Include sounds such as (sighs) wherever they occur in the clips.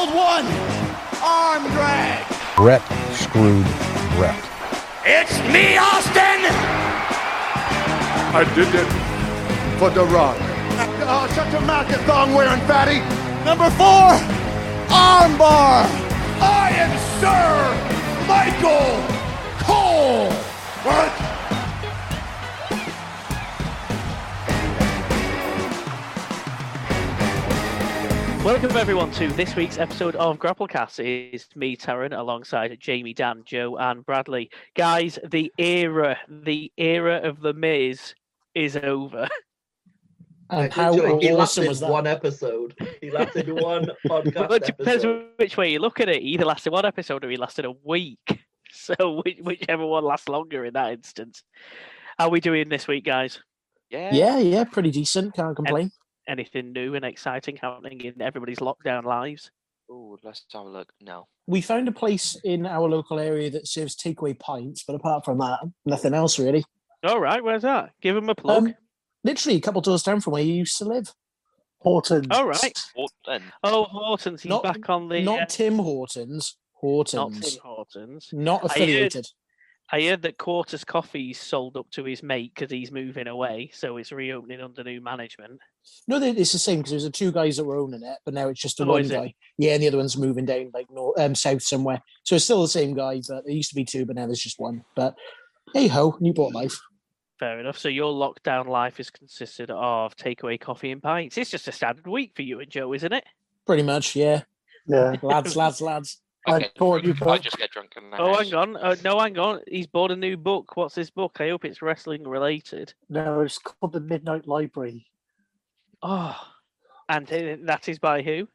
Hold one. Arm drag. Bret screwed Bret. It's me, Austin. I did it for The Rock. Uh, oh, shut your mouth, you thong wearing fatty. Number four, armbar. I am Sir Michael Cole. What? Welcome everyone to this week's episode of Grapplecast. It's me, Taryn, alongside Jamie, Dan, Joe, and Bradley. Guys, the era, the era of the Miz is over. (laughs) And how Literally, he awesome lasted was that? one episode. He lasted one (laughs) podcast Well, it depends episode. which way you look at it. He either lasted one episode or he lasted a week. (laughs) So whichever one lasts longer in that instance. How are we doing this week, guys? Yeah. Yeah, yeah, pretty decent. Can't complain. Anything new and exciting happening in everybody's lockdown lives? Oh, let's have a look. now. We found a place in our local area that serves takeaway pints, but apart from that, nothing else really. All right, where's that? Give him a plug. Um, literally a couple doors down from where you used to live. Hortons. All right. What then? Oh, Hortons, he's Not- back on the. Not uh, Tim Hortons. Hortons. not Hortons. Tim Hortons. Not I heard- affiliated. I heard that Quarters Coffee's sold up to his mate because he's moving away, so it's reopening under new management. No, it's the same because there's the two guys that were owning it, but now it's just the Oh, one is it? guy. Yeah, and the other one's moving down like north, um, south somewhere. So it's still the same guy, but there used to be two, but now there's just one. But hey ho, Newport life. Fair enough. So your lockdown life is consisted of takeaway coffee and pints. It's just a standard week for you and Joe, isn't it? Pretty much, yeah. Yeah. Lads, lads, lads. I Okay, bought you I both. just get drunk And the Oh, house. hang on. Uh, no, hang on. He's bought a new book. What's this book? I hope it's wrestling related. No, it's called the Midnight Library. Oh, and uh, that is by who?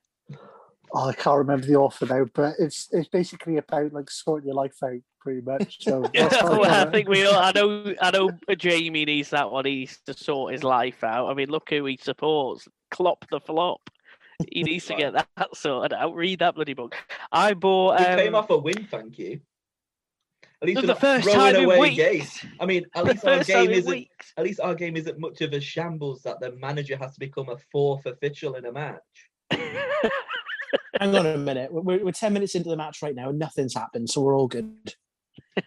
Oh, I can't remember the author now, but it's it's basically about like sorting your life out, pretty much. So (laughs) that's how well, I think we all. I know. I know. Jamie needs that one. He's to sort his life out. I mean, look who he supports. Klopp the flop. (laughs) He needs to get that sorted out. Read that bloody book. I bought. We Um, came off a win, thank you. At least the first throwing time in away weeks. games. I mean, at least our game isn't. weeks. At least our game isn't much of a shambles that the manager has to become a fourth official in a match. (laughs) Hang on a minute. We're, we're 10 minutes into the match right now and nothing's happened, so we're all good.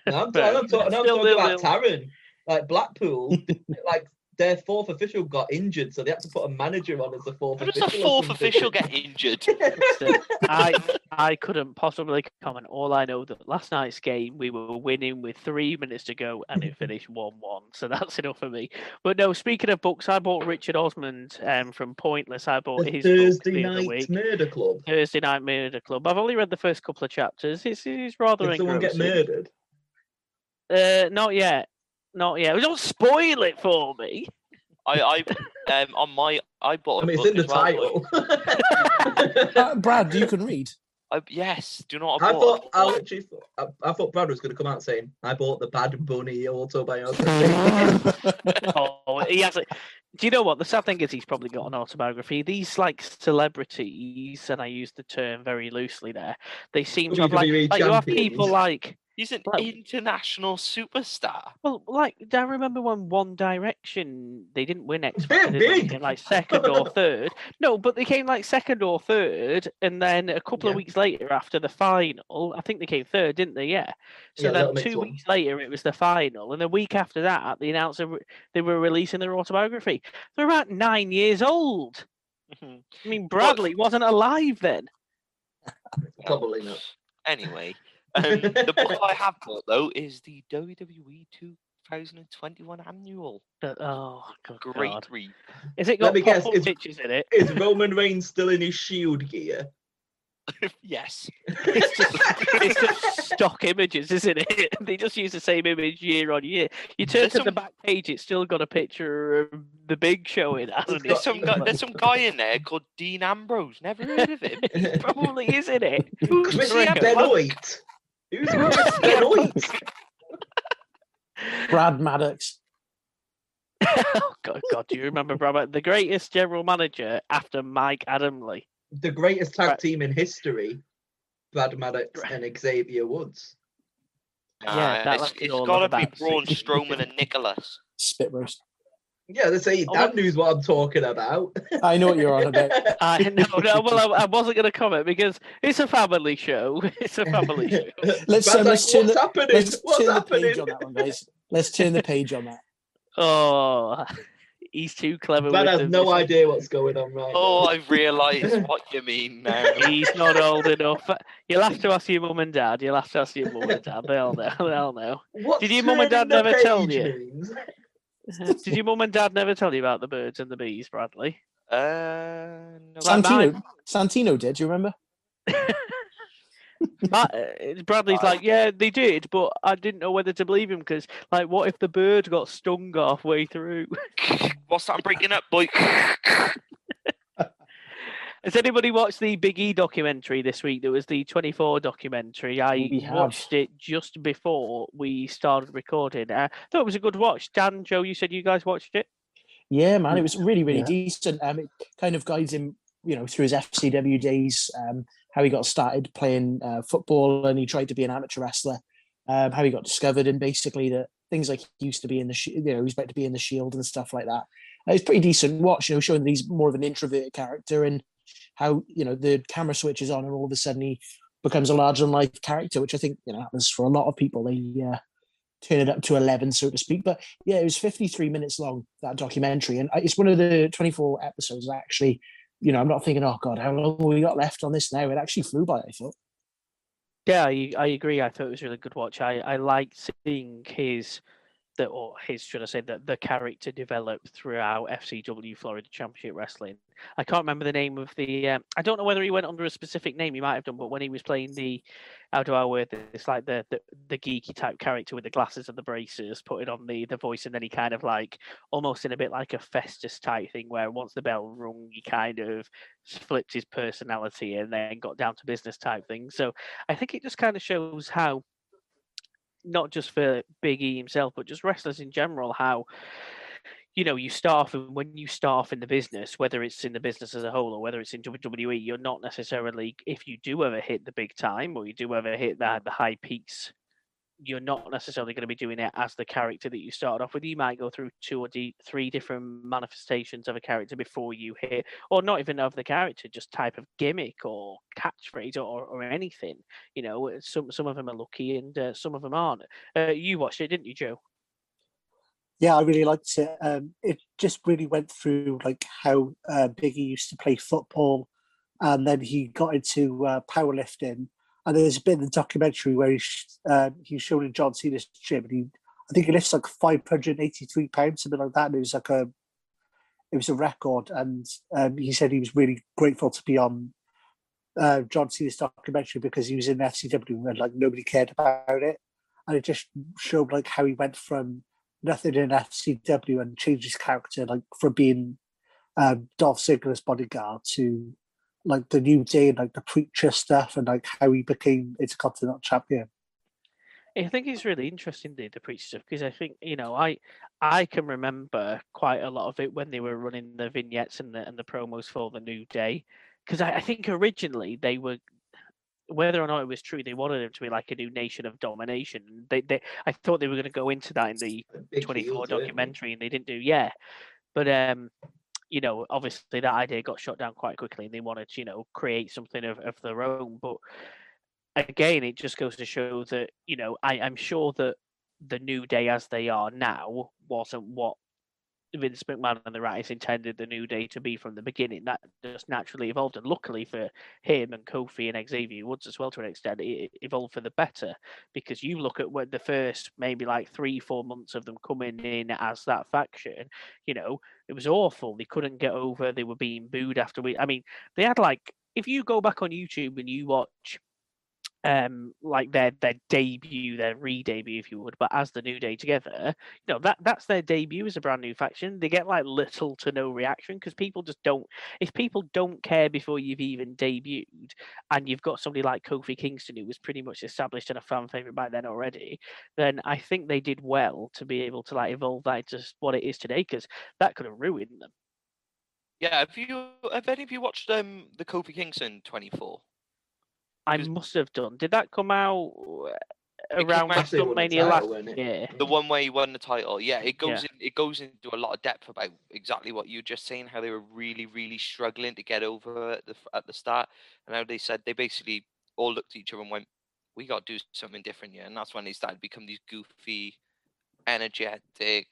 No, I'm, Fair. I'm, talking, I'm talking about nil-nil. Taryn. Like Blackpool, (laughs) like their fourth official got injured, so they had to put a manager on as the fourth How does official. the or fourth official get injured? So (laughs) I I couldn't possibly comment. All I know that last night's game we were winning with three minutes to go and it finished (laughs) one one. So that's enough for me. But no, speaking of books, I bought Richard Osman um, from Pointless. I bought The his book Thursday the other night week. murder club. Thursday Night Murder Club. I've only read the first couple of chapters. It's, it's rather Did someone get murdered? Uh, not yet. Not yet. Don't spoil it for me. I, I, um, on my, I bought. I a mean, it's book in the as well, but- title. Uh, Brad, you can read. I, yes. Do you know what I I bought? thought I literally thought, I, I thought Brad was going to come out saying I bought the Bad Bunny autobiography. (laughs) (laughs) oh, he has. A, do you know what the sad thing is? He's probably got an autobiography. These like celebrities, and I use the term very loosely there. They seem to have like, like you have people like He's an Well- international superstar. well, like do I remember when One Direction they didn't win X Factor, did they? They big. like second or (laughs) third. No, but they came like second or third, and then a couple of weeks later after the final, I think they came third, didn't they? Yeah. So Yeah, then two won. weeks later it was the final, and a week after that the announcer they were releasing their autobiography. They're about nine years old. Mhm. I mean, Bradley wasn't alive then. (laughs) Probably not. Anyway, um, (laughs) the book I have bought though is the WWE 2021 annual. But, oh, good Great God. read. Is it Let got me guess, pop-up it's- pictures in it? Is Roman Reigns still in his shield gear? (laughs) yes. (laughs) It's just, it's just stock images, isn't it? They just use the same image year on year. You turn There's to the back page, it's still got a picture of the big show in, hasn't There's it? some guy, there's some guy in there called Dean Ambrose. Never heard of him. Probably isn't it? Who's Chris Benoit. Who's Chris Benoit? Brad Maddox. (laughs) oh God, God, do you remember Brabant? The greatest general manager after Mike Adamle. The greatest tag Right. team in history. Brad Maddox and Xavier Woods. Yeah, Uh, that it's, it's got to be that Braun. (laughs) Strowman and Nicholas. Spit roast. Yeah, they say Oh, Dan what- knows what I'm talking about. I know what you're on about. (laughs) I no, no, well, I, I wasn't going to comment because it's a family show. (laughs) It's a family show. (laughs) Let's, um, like, let's turn what's the, happening? let's What's turn the page on that one, guys. Let's turn the page on that. Oh, he's too clever. Brad with has no isn't idea what's going on right Oh, now. I've realised what you mean now. He's not old enough. You'll have to ask your mum and dad. You'll have to ask your mum and dad. They'll know. They'll know. What's Did your mum and dad never tell you? means? (laughs) Did your mum and dad never tell you about the birds and the bees, Bradley? Uh, no, Like mine- Santino, Santino did. Do you remember? (laughs) Ma- uh, Bradley's like, yeah, they did, but I didn't know whether to believe him because, like, what if the bird got stung halfway through? (laughs) what's that I'm breaking up, boy? Has anybody watched the Big E documentary this week? There was the 24 documentary. I watched it just before we started recording. I thought it was a good watch. Dan, Joe, you said you guys watched it. Yeah, man, it was really, really Yeah. decent. Um, it kind of guides him, you know, through his FCW days, um, how he got started playing uh, football and he tried to be an amateur wrestler, um, how he got discovered, and basically the things like he used to be in the, sh- you know, he's meant to be in the Shield and stuff like that. Uh, it's pretty decent watch, you know, showing that he's more of an introverted character and how you know the camera switches on and all of a sudden he becomes a larger than life character, which I think you know happens for a lot of people. They uh, turn it up to eleven, so to speak. But yeah, it was 53 minutes long, that documentary. And it's one of the 24 episodes that actually, you know, I'm not thinking, oh God, how long we got left on this now? It actually flew by, I thought. Yeah, I, I agree. I thought it was a really good watch. I, I liked seeing his the or his should I say that the character developed throughout FCW Florida Championship Wrestling. I can't remember the name of the. Um, I don't know whether he went under a specific name. He might have done, but when he was playing the, how do I word this? It's like the, the the geeky type character with the glasses and the braces, putting on the the voice, and then he kind of like almost in a bit like a Festus type thing, where once the bell rung, he kind of flipped his personality and then got down to business type thing. So I think it just kind of shows how, not just for Big E himself, but just wrestlers in general, how you know you start off and when you start off in the business, whether it's in the business as a whole or whether it's in WWE, you're not necessarily if you do ever hit the big time or you do ever hit the the high peaks. You're not necessarily going to be doing it as the character that you started off with. You might go through two or three different manifestations of a character before you hit, or not even of the character, just type of gimmick or catchphrase or, or anything you know some some of them are lucky and uh, some of them aren't uh, you watched it didn't you joe Yeah, I really liked it. Um, it just really went through like how uh, Biggie used to play football, and then he got into uh, powerlifting. And there's a bit in the documentary where he's uh, he's shown in John Cena's gym, and he I think he lifts like 583 pounds, something like that. And it was like a it was a record, and um, he said he was really grateful to be on uh, John Cena's documentary because he was in FCW and like nobody cared about it, and it just showed like how he went from nothing in FCW and changed his character, like from being um, Dolph Ziggler's bodyguard to like the New Day and like the preacher stuff, and like how he became Intercontinental Champion. i think it's really interesting the, the preach stuff because i think you know i i can remember quite a lot of it when they were running the vignettes and the and the promos for the new day because I, I think originally they were whether or not it was true they wanted them to be like a new nation of domination they, they i thought they were going to go into that in the 24 heels, weren't documentary and they didn't do yeah but um you know obviously that idea got shut down quite quickly and they wanted to you know create something of, of their own but again it just goes to show that you know I, i'm sure that the new day as they are now wasn't what Vince McMahon and the writers intended the new day to be from the beginning. That just naturally evolved, and luckily for him and Kofi and Xavier Woods as well, to an extent, it evolved for the better. Because you look at when the first maybe like three, four months of them coming in as that faction, you know, it was awful. They couldn't get over. They were being booed after we. I mean, they had like if you go back on YouTube and you watch um like their their debut their re-debut if you would but as the new day together you know that that's their debut as a brand new faction they get like little to no reaction because people just don't if people don't care before you've even debuted and you've got somebody like kofi kingston who was pretty much established and a fan favorite by then already then i think they did well to be able to like evolve that into what it is today because that could have ruined them Yeah, have you have any of you watched um the Kofi Kingston 24? I must have done did that come out around out- They won the WrestleMania last weren't year. The one where he won the title, yeah, it goes Yeah. in. It goes into a lot of depth about exactly what you were just saying. How they were really, really struggling to get over at the at the start, and how they said they basically all looked at each other and went, "We got to do something different here." And that's when they started to become these goofy, energetic.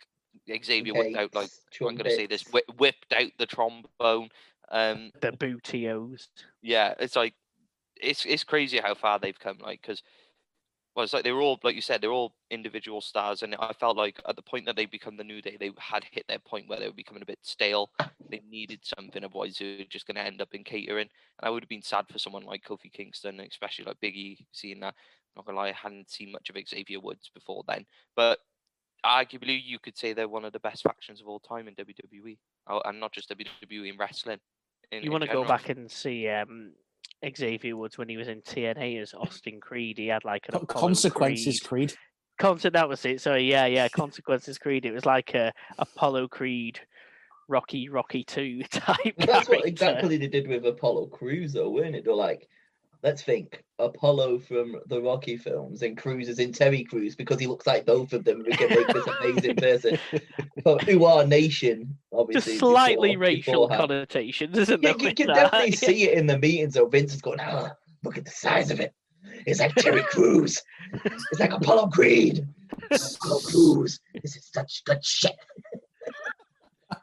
Xavier whipped out like Trumpets, I'm going to say this, whipped out the trombone. Um, The bootios. yeah, it's like it's it's crazy how far they've come. Like, because well, it's like they were all like you said, they're all individual stars, and I felt like at the point that they become the new day, they had hit their point where they were becoming a bit stale. They needed something, otherwise they were just going to end up in catering. And I would have been sad for someone like Kofi Kingston, especially like Biggie, seeing that. Not gonna lie, I hadn't seen much of Xavier Woods before then, but arguably you could say they're one of the best factions of all time in WWE, oh, and not just WWE in wrestling. in- You want to go back and see um, Xavier Woods when he was in TNA as Austin Creed. He had like an Apollo Consequences, Creed. Creed. Conse- that was it. Sorry, yeah, yeah. (laughs) Consequences Creed. It was like a Apollo Creed, Rocky, Rocky Two (laughs) type. Well, that's what exactly they did with Apollo Crews, though, weren't it? They're like, let's think Apollo from the Rocky films and Crews is in Terry Crews because he looks like both of them. We can make this amazing (laughs) person. But Uhaa Nation, obviously. Just slightly before- racial beforehand. connotations, isn't Yeah, there? you with can that? definitely (laughs) see it in the meetings. So Vince is going, ah, look at the size of it. It's like Terry Crews. It's like Apollo Creed. Apollo Crews. This is such good shit. (laughs)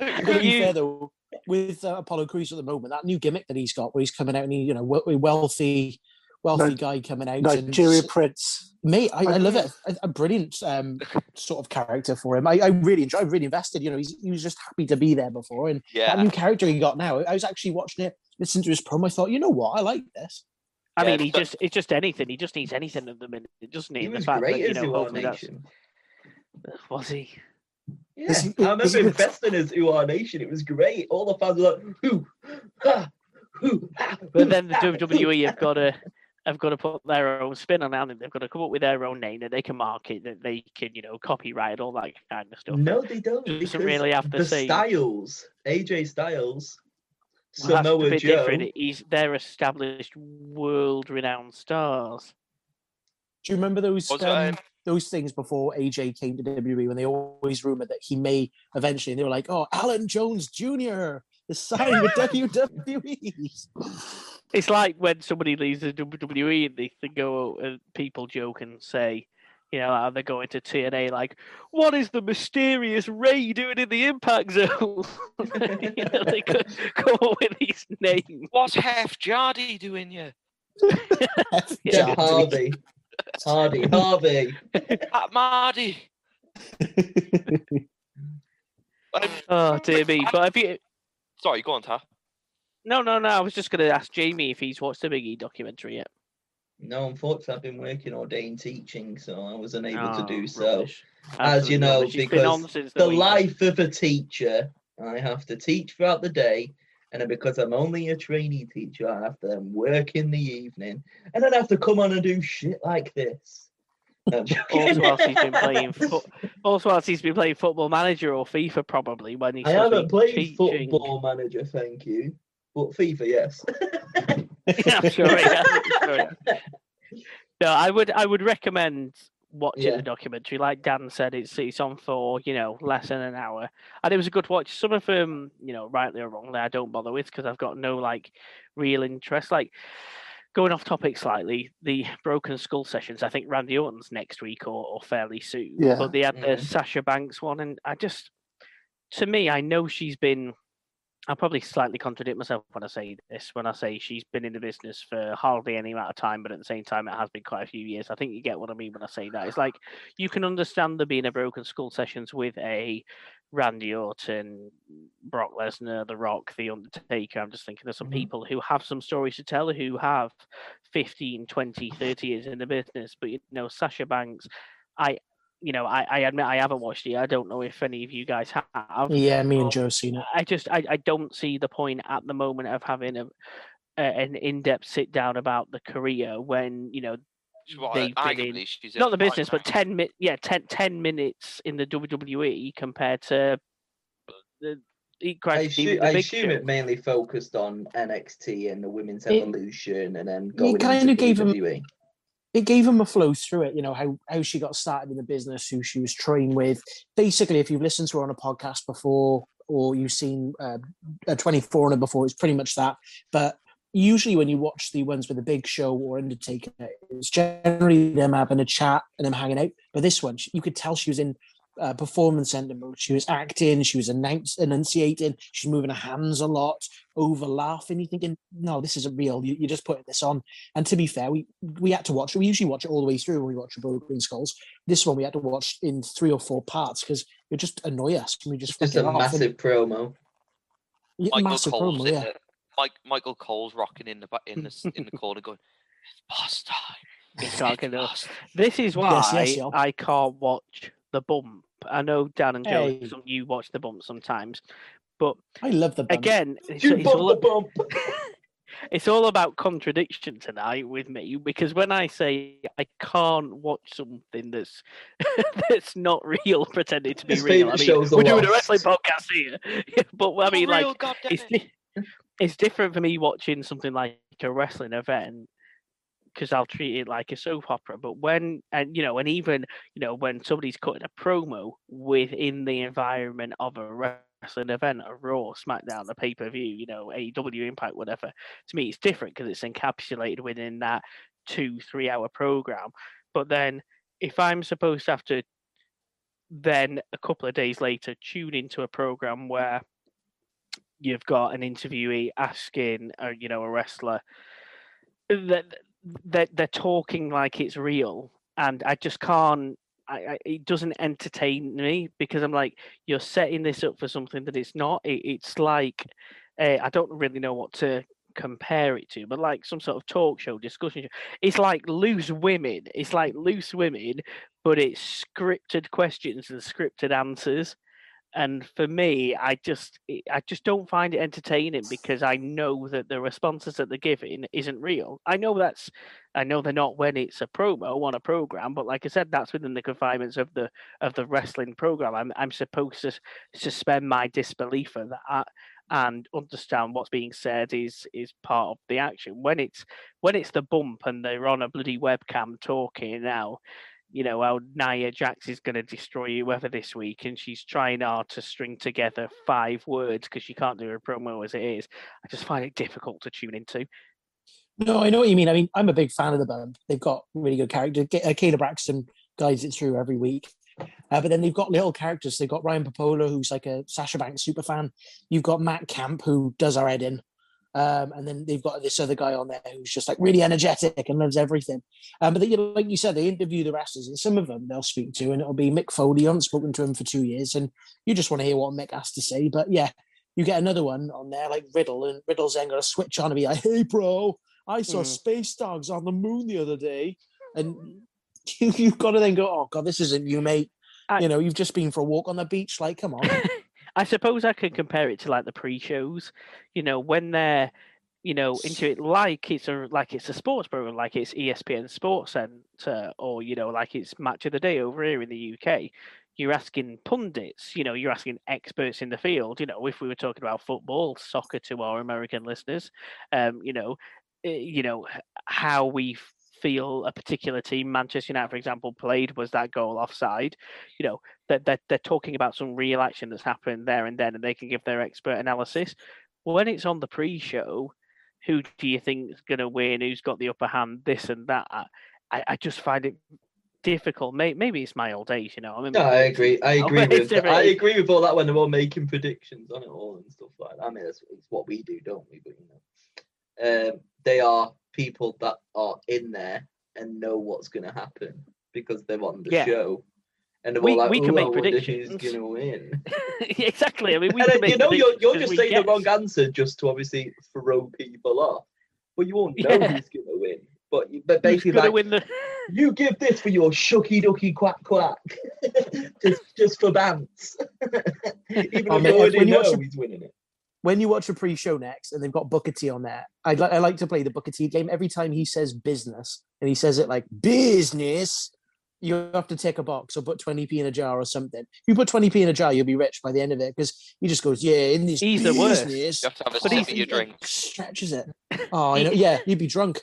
I gotta be You- fair though, with uh, Apollo Crews at the moment, that new gimmick that he's got, where he's coming out and he, you know, we- wealthy, wealthy Ni- guy coming out. and Nigeria s- Prince. mate, I, I love it. A, a brilliant um, sort of character for him. I, I really enjoyed. I really invested. You know, he's, he was just happy to be there before, and Yeah, that new character he got now. I was actually watching it, listening to his promo. I thought, you know what, I like this. I Yeah, mean, he but- just it's just anything. He just needs anything at the minute, doesn't he? He And the was fact great that, you as know, you are hopefully that's- nation. Was he? Yeah, Is he- I remember he with- investing as Uhaa Nation. It was great. All the fans were like, who, ha, who, ha, But then the ha, WWE have (laughs) got to have got to put their own spin on it. They've got to come up with their own name that they can market, that they can, you know, copyright all that kind of stuff. No, they don't. Doesn't really have the the same- Styles, AJ Styles, Well, that's a bit Joe. different. He's they're established, world-renowned stars. Do you remember those Was it, um, those things before AJ came to WWE when they always rumored that he may eventually? And they were like, "Oh, Alan Jones Jr. is signed with (laughs) E." WWE." It's like when somebody leaves the WWE and they, they go and people joke and say, you know, how they're going to TNA like, what is the mysterious Ray doing in the Impact Zone? (laughs) you know, they could come up with these names. what's Hef Jardy doing here? Jeff Jardy. Harvey. Hardy, Harvey. At Mardy. Um, Oh dear me! But have you? sorry, go on, Ta. No, no, no. I was just going to ask Jamie if he's watched the Biggie documentary yet. No, unfortunately, I've been working ordained teaching, so I was unable to Oh, do so. rubbish. As you know, rubbish. Been because on since The weekend. life of a teacher, I have to teach throughout the day, and then because I'm only a trainee teacher, I have to then work in the evening, and then I have to come on and do shit like this. Also, whilst he's been (laughs) playing, fo- also whilst he's been playing Football Manager or FIFA, probably when he's. I haven't played teaching. Football Manager, thank you, but FIFA, yes. (laughs) Yeah, I'm sure has, (laughs) I'm sure has. No, I would I would recommend watching Yeah. the documentary. Like Dan said, it's it's on for you know less than an hour, and it was a good watch. Some of them, you know, rightly or wrongly, I don't bother with because I've got no like real interest. Like going off topic slightly, the Broken Skull sessions. I think Randy Orton's next week or, or fairly soon. Yeah. But they had the Mhm. Sasha Banks one, and I just, to me, I know she's been. I'll probably slightly contradict myself when I say this. When I say she's been in the business for hardly any amount of time, but at the same time, it has been quite a few years. I think you get what I mean when I say that. It's like you can understand there being a Broken Skull sessions with a Randy Orton, Brock Lesnar, The Rock, The Undertaker. I'm just thinking there's some Mhm. people who have some stories to tell who have 15, 20, 30 years in the business. But, you know, Sasha Banks, I, you know, I, I admit I haven't watched it. I don't know if any of you guys have. yeah, me and Joe seen it. I just I, I don't see the point at the moment of having a, a an in-depth sit down about the career when you know they've been in- arguably, she's in not the business but 10 mi- yeah 10, 10 minutes in the WWE compared to the I assume, I assume it mainly focused on NXT and the women's It- evolution, and then going kinda into gave him- WWE. It gave him a flow through it. You know how how she got started in the business, who she was trained with. Basically, if you've listened to her on a podcast before or you've seen uh, a 24 on her before, it's pretty much that. But usually when you watch the ones with a big show or Undertaker, it's generally them having a chat and them hanging out. But this one, you could tell she was in uh, performance center mode. She was acting, she was announce, enunciating, she's moving her hands a lot, over laughing. You're thinking, no, this isn't real. You, you're just putting this on. And to be fair, we we had to watch it. We usually watch it all the way through when we watch the Broken Skulls. This one we had to watch in three or four parts because it just annoy us. We just it's a massive and, promo. yeah, Michael massive Cole's promo, yeah. the, Mike, Michael Cole's rocking in the in the in the corner going, "It's past time." It's It's talking up. boss time." This is why Yes, yes. I can't watch the bump. I know Dan and Joe, Hey. some- you watch the bump sometimes, but I love the bump. again, it's, You it's bump all, the bump. (laughs) (laughs) it's all about contradiction tonight with me because when I say I can't watch something that's (laughs) that's not real, pretending to be His real, I mean, we're doing a wrestling podcast here, but I For mean, like, real, goddammit. it's di- it's different for me watching something like a wrestling event because I'll treat it like a soap opera. But when and you know, and even you know when somebody's cutting a promo within the environment of a wrestling event, a Raw, SmackDown, a pay per view, you know, AEW Impact, whatever. To me, it's different because it's encapsulated within that two three hour program. But then if I'm supposed to have to then a couple of days later tune into a program where you've got an interviewee asking a, you know a wrestler that that they're talking like it's real and i just can't I, I, it doesn't entertain me because i'm like you're setting this up for something that it's not it, it's like uh, i don't really know what to compare it to but like some sort of talk show discussion show. it's like loose women it's like loose women but it's scripted questions and scripted answers and for me i just eh, i just don't find it entertaining because i know that the responses that they're giving isn't real. I know that's i know they're not when it's a promo on a program but like i said that's within the confinements of the of the wrestling program. I'm, I'm supposed to suspend my disbelief of that and understand what's being said is is part of the action. When it's when it's the bump and they're on a bloody webcam talking now you know how Nia Jax is going to destroy you whoever this week, and she's trying hard to string together five words because she can't do her promo as it is. I just find it difficult to tune into. No, I know what you mean. I mean, I'm a big fan of the band. They've got really good characters. K- uh, Kayla Braxton guides it through every week. Uh, but then they've got little characters. They've got Ryan Pappolla, who's like a Sasha Banks super fan. You've got Matt Camp, who does our head in. Um, and then they've got this other guy on there who's just like really energetic and loves everything. Um, but they, you know, like you said, they interview the wrestlers, and some of them they'll speak to, and it'll be Mick Foley. I haven't spoken to him for two years, and you just want to hear what Mick has to say. But yeah, you get another one on there like Riddle, and Riddle's then got to switch on and be like, "Hey, bro, I saw Mm. space dogs on the moon the other day," and (laughs) you, you've got to then go, "Oh God, this isn't you, mate." I- you know, you've just been for a walk on the beach. Like, come on. (laughs) I suppose I can compare it to like the pre-shows. You know, when they're you know into it like it's a like it's a sports program, like it's ESPN Sports Center, or you know, like it's Match of the Day over here in the UK. You're asking pundits, you know, you're asking experts in the field. You know, if we were talking about football, soccer to our American listeners, um, you know, eh, you know how we feel a particular team, Manchester United, for example, played was that goal offside. You know, that they're, they're talking about some real action that's happened there and then, and they can give their expert analysis. When it's on the pre-show, who do you think is going to win? Who's got the upper hand? This and that. I, I just find it difficult. May, maybe it's my old age, you know. In my No, I agree. I agree with different. I agree with all that when they're all making predictions on it all and stuff like that. I mean, that's it's what we do, don't we? But you know, um, they are people that are in there and know what's going to happen because they're on the Yeah. show. And We- like, we can make I wonder who's predictions." going to win. (laughs) exactly. I mean, we and can then, you make know, you're, you're just we saying the wrong answer just to obviously throw people off. But you won't know Yeah. who's going to win. But, but basically, like, win the? you give this for your shucky ducky quack quack, (laughs) just just for bants. (laughs) Even Oh, though mate, you already when you know watch he's winning it. when you watch a pre-show next and they've got Booker T on there, I like I like to play the Booker T game. Every time he says business and he says it like business, you have to tick a box or put 20p in a jar or something. If you put 20p in a jar, you'll be rich by the end of it because he just goes, Yeah, in this He's the worst. business. You have to have a But sip of your he, drink. (laughs) stretches it. (laughs) Oh, you know, yeah, you'd be drunk.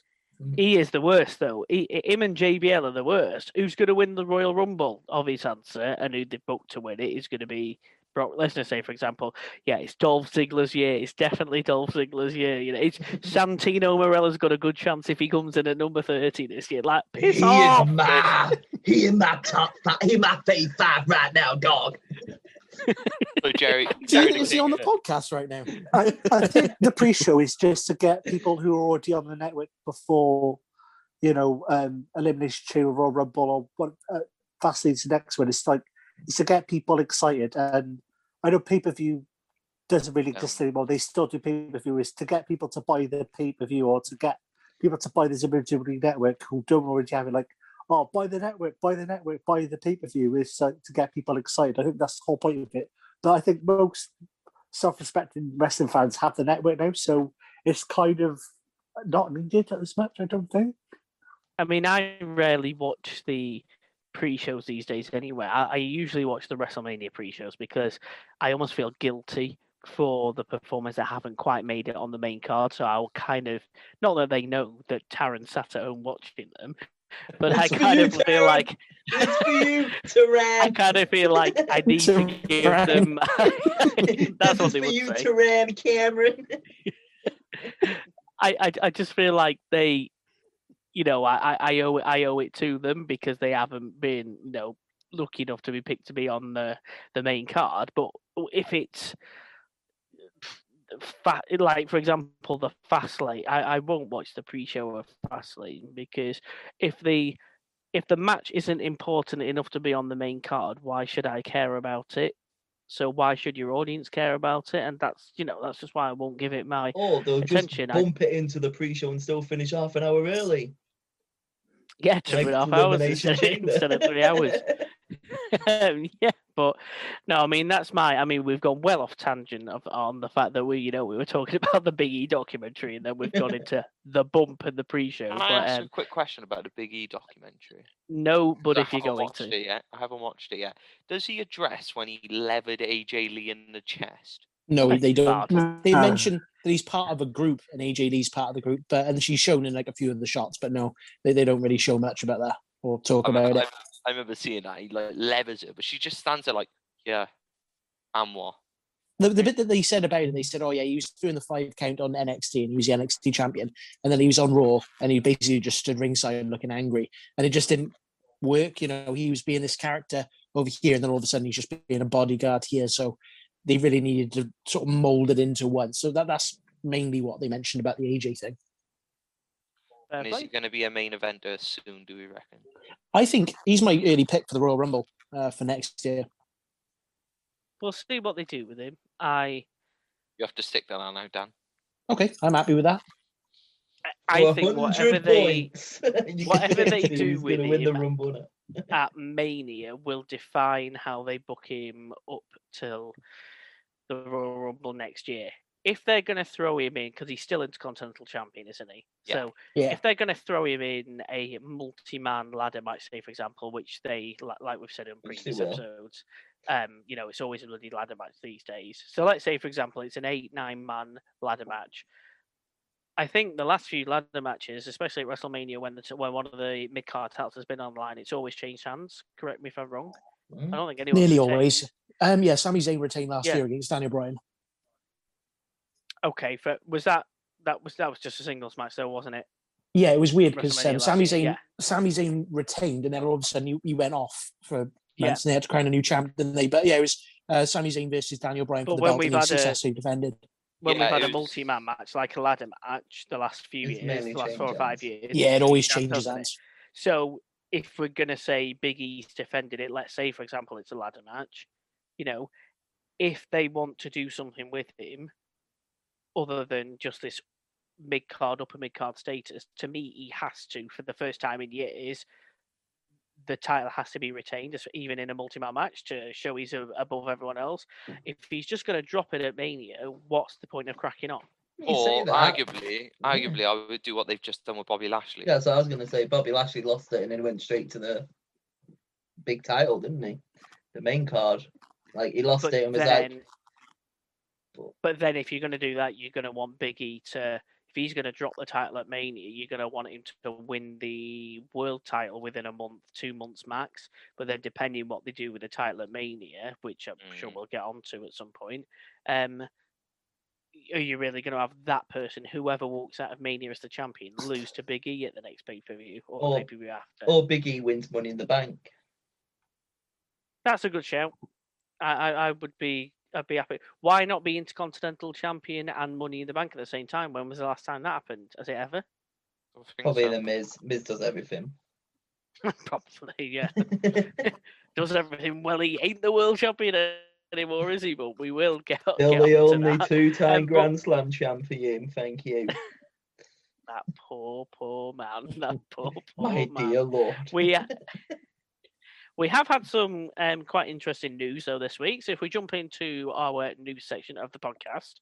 He is the worst, though. He, him and JBL are the worst. Who's going to win the Royal Rumble? Obvious answer, and who they booked to win it is going to be Brock Lesnar. Say, for example, yeah, it's Dolph Ziggler's year. It's definitely Dolph Ziggler's year. You know, it's (laughs) Santino Marella's got a good chance if he comes in at number thirty this year. Like, piss he off. is (laughs) my he in my top five. He in my fave five right now, dog. (laughs) So Jerry, Is he, Jerry is he on the podcast right now? I, I think the pre-show is just to get people who are already on the network before, you know, um, Elimination Chamber or Rumble or what uh, Fastlane's the next one. It's like it's to get people excited. And I know pay-per-view doesn't really exist anymore. They still do pay-per-view. Is to get people to buy the pay-per-view or to get people to buy the WWE network who don't already have it. Like, oh, buy the network, buy the network, buy the pay-per-view. Is uh, to get people excited. I think that's the whole point of it. But I think most self-respecting wrestling fans have the network now, so it's kind of not needed as much. I don't think. I mean, I rarely watch the pre-shows these days anyway. I, I usually watch the WrestleMania pre-shows because I almost feel guilty for the performers that haven't quite made it on the main card. So I'll kind of not that they know that Taron sat at home watching them, but I It's for kind you, of feel like It's for you, Taran. (laughs) I kind of feel like I (laughs) need to give them. (laughs) That's what they for would you, say. Taran Cameron. I, I I just feel like they, you know, I, I owe it I owe it to them because they haven't been you know lucky enough to be picked to be on the the main card. But if it's fa- like for example the fast lane, I, I won't watch the pre-show of fast lane because if the if the match isn't important enough to be on the main card, why should I care about it? So why should your audience care about it? And that's you know that's just why I won't give it my Or they'll just Attention, I- bump it into the pre-show and still finish half an hour early. yeah two like and a half hours instead of three hours. (laughs) Um, (laughs) yeah, but no, I mean that's my. I mean we've gone well off tangent of on the fact that we, you know, we were talking (laughs) about the Big E documentary, and then we've gone (laughs) into the bump and the pre-show. Can I ask um, a quick question about the Big E documentary? no, but if you're going to, it yet, I haven't watched it yet. Does he address when he levered AJ Lee in the chest? No, they don't. They mention that he's part of a group, and AJ Lee's part of the group, but and she's shown in like a few of the shots, but no, they, they don't really show much about that or talk I, about remember, it. I, remember seeing that he like levers it, but she just stands there like, yeah, and what? The, the bit that they said about it, they said, "Oh yeah, he was doing the five count on NXT, and he was the NXT champion, and then he was on Raw, and he basically just stood ringside looking angry, and it just didn't work. You know, he was being this character over here, and then all of a sudden he's just being a bodyguard here. So they really needed to sort of mold it into one. So that that's mainly what they mentioned about the AJ thing. Fair And is he going to be a main eventer soon? Do we reckon? I think he's my early pick for the Royal Rumble uh, for next year. we'll see what they do with him. I You have to stick that on now, Dan. Okay, I'm happy with that. I For think whatever they points, (laughs) you (laughs) whatever they (laughs) do with gonna the him- Rumble at Mania will define how they book him up till the Royal Rumble next year. If they're going to throw him in, because he's still Intercontinental Champion, isn't he? Yeah. So Yeah. if they're going to throw him in a multi-man ladder match, say for example, which they like we've said in previous episodes, um, you know, it's always a bloody ladder match these days. So let's say for example, it's an eight-nine man ladder match. I think the last few ladder matches, especially at WrestleMania, when the when one of the mid card titles has been online, it's always changed hands. Correct me if I'm wrong. Mm. I don't think anyone Nearly always. Um, yeah, Sami Zayn retained last Yeah. year against Daniel Bryan. Okay, for, was that that was that was just a singles match, though, wasn't it? Yeah, it was weird because WrestleMania um, last Sami Zayn, yeah. Sami Zayn retained, and then all of a sudden he, he went off for Yeah. months, and they had to crown a new champ, didn't they? But yeah, it was uh, Sami Zayn versus Daniel Bryan for the when belt, we've and he had a- successfully defended. When Yeah, we've had it a multi-man match, like a ladder match, the last few It's years, the last four or five years. Yeah, it always changes hands. So if we're gonna say Big E's defended it, let's say for example it's a ladder match, you know, if they want to do something with him, other than just this mid card, upper mid card status, to me he has to, for the first time in years, the title has to be retained, as- even in a multi-man match, to show he's above everyone else. Hmm. If he's just going to drop it at Mania, what's the point of cracking on? You say Or that. arguably, arguably, I would do what they've just done with Bobby Lashley. Yeah, so I was gonna say Bobby Lashley lost it and then went straight to the big title, didn't he? The main card. Like he lost But it and was then, like, but then if you're going to do that, you're going to want Big E to. If he's going to drop the title at Mania, you're going to want him to win the world title within a month, two months max. But then, depending what they do with the title at Mania, which I'm sure Mm. we'll get onto at some point, um, are you really going to have that person, whoever walks out of Mania as the champion, lose to Big E at the next pay per view or Or- pay per view after? Or Biggie wins Money in the Bank. That's a good shout. I, I, I would be I'd be happy. Why not be Intercontinental Champion and Money in the Bank at the same time? When was the last time that happened? Has it ever? Probably so. the Miz. Miz does everything. (laughs) Probably, yeah. (laughs) (laughs) Does everything well. He ain't the world champion anymore, is he? But we will get, get Still the only two-time Um, but- Grand Slam champion. Thank you, That poor, poor man. That poor, poor my man. dear lord. we we have had some um, quite interesting news though this week. So if we jump into our news section of the podcast,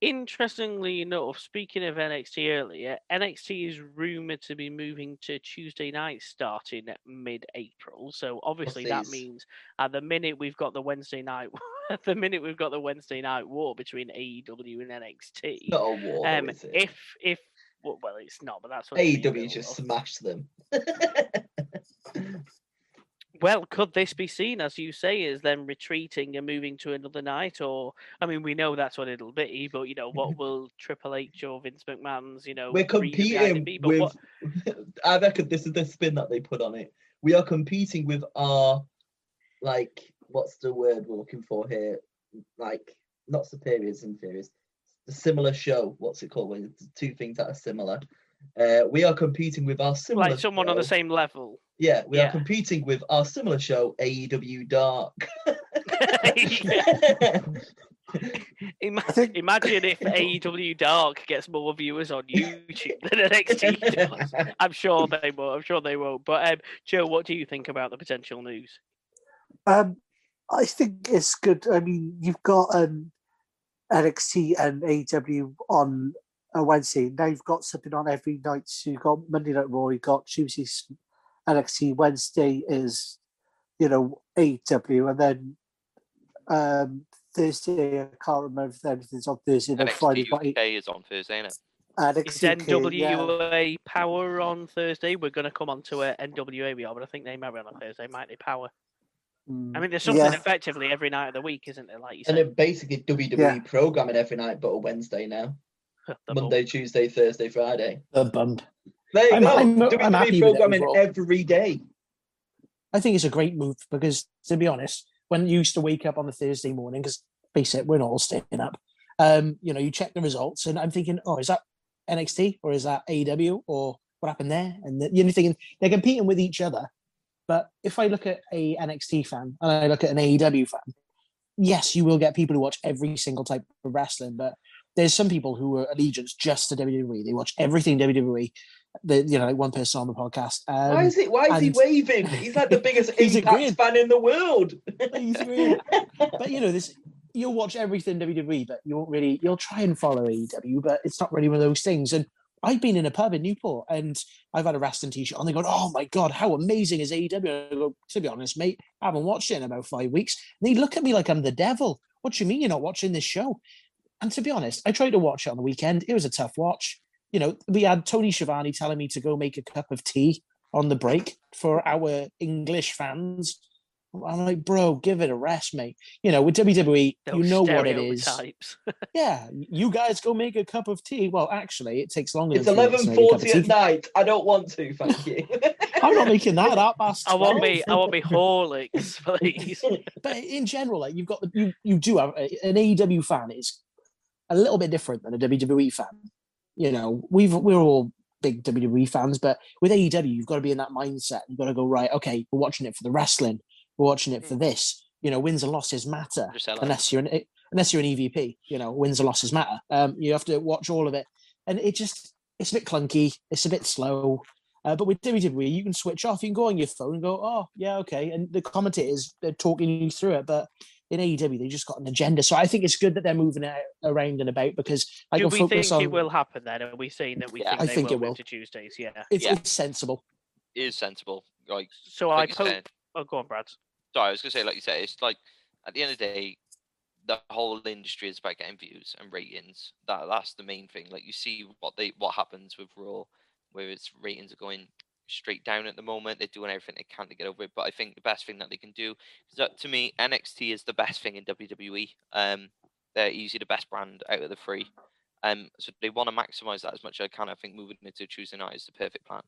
interestingly enough, speaking of NXT earlier, NXT is rumored to be moving to Tuesday night starting mid-April. So obviously that means at the minute we've got the Wednesday night. (laughs) At the minute we've got the Wednesday night war between AEW and NXT. Not a war, um, is it? if if well, it's not, but that's what AEW just smashed them. (laughs) Well, could this be seen, as you say, as them retreating and moving to another night? Or, I mean, we know that's what it'll be, but you know, what (laughs) will Triple H or Vince McMahon's, you know, We're reason behind it competing be? But with. what, (laughs) I reckon this is the spin that they put on it. We are competing with our, like, what's the word we're looking for here? Like, not superiors, inferiors. The similar show. What's it called? When two things that are similar. Uh, we are competing with our similar. like someone on the same level. Yeah, we yeah. are competing with our similar show, AEW Dark. (laughs) Ima- I think- Imagine if (laughs) AEW Dark gets more viewers on YouTube than NXT (laughs) does. I'm sure they will. I'm sure they will. But um, Joe, what do you think about the potential news? Um, I think it's good. I mean, you've got um, NXT and AEW on a Wednesday. Now you've got something on every night. So you've got Monday Night Raw, you've got Tuesday NXT, Wednesday is, you know, AEW, and then um, Thursday, I can't remember if anything's on Thursday, then Friday, NXT but UK is on Thursday, isn't it? NXT Is UK, yeah. Power on Thursday? We're going to come on to a NWA we are, but I think they might be on a Thursday, might they? Power. I Mm, mean, there's something yeah. effectively every night of the week, isn't there? Like you and said, then basically WWE Yeah. programming every night, but a Wednesday now. (laughs) the bump. Monday, Tuesday, Thursday, Friday. The bump. There you I'm- go. I'm- I'm WWE happy with it programming every day. I think it's a great move because, to be honest, when you used to wake up on the Thursday morning, because face it, we're not all staying up. Um, you know, you check the results, and I'm thinking, oh, is that NXT or is that AEW or what happened there? And the, you're thinking they're competing with each other. But if I look at a NXT fan and I look at an AEW fan, yes, you will get people who watch every single type of wrestling, but there's some people who are allegiance just to WWE. They watch everything WWE. The you know, like one person on the podcast. Um, why is it? Why is he waving? He's like the biggest (laughs) Impact fan in the world. But you know, this you'll watch everything WWE, but you won't really you'll try and follow AEW, but it's not really one of those things. And I've been in a pub in Newport and I've had a wrestling t-shirt and they go, Oh my god, how amazing is AEW? I go, to be honest, mate, I haven't watched it in about five weeks. And they look at me like I'm the devil. What do you mean you're not watching this show? And to be honest, I tried to watch it on the weekend. It was a tough watch. You know, we had Tony Schiavone telling me to go make a cup of tea on the break for our English fans. I'm like, bro, give it a rest, mate. You know, with WWE, you know what it is. (laughs) Yeah, you guys go make a cup of tea. Well, actually, it takes longer. It's than three eleven minutes to make a cup of forty at night. I don't want to, thank you. (laughs) I'm not making that up. That's I want me, I want me Horlicks, (laughs) please. But in general, like you've got the you you do have an AEW fan is a little bit different than a WWE fan. You know, we've we're all big WWE fans, but with AEW, you've got to be in that mindset. You've got to go right. Okay, we're watching it for the wrestling. We're watching it for this. You know, wins and losses matter unless you're an unless you're an EVP. You know, wins and losses matter. Um, you have to watch all of it, and it just it's a bit clunky. It's a bit slow. Uh, but with WWE, you can switch off. You can go on your phone and go, oh yeah, okay. And the commentators they're talking you through it. But in AEW, they just got an agenda. So I think it's good that they're moving it around and about because I Do can we focus think on. it will happen then? Are we saying that we Yeah. think I they think will it will. to Tuesdays? Yeah. It's, Yeah. it's sensible. It is sensible. Like, So I like you hope. said, Oh, go on, Brad. sorry, I was gonna say, like you said, it's like at the end of the day, the whole industry is about getting views and ratings. That that's the main thing. Like you see what they what happens with Raw, where its ratings are going straight down at the moment. They're doing everything they can to get over it. But I think the best thing that they can do is that to me, NXT is the best thing in WWE. Um, they're easily the best brand out of the three. Um, so they want to maximize that as much as I can. I think moving into Tuesday night is the perfect plan.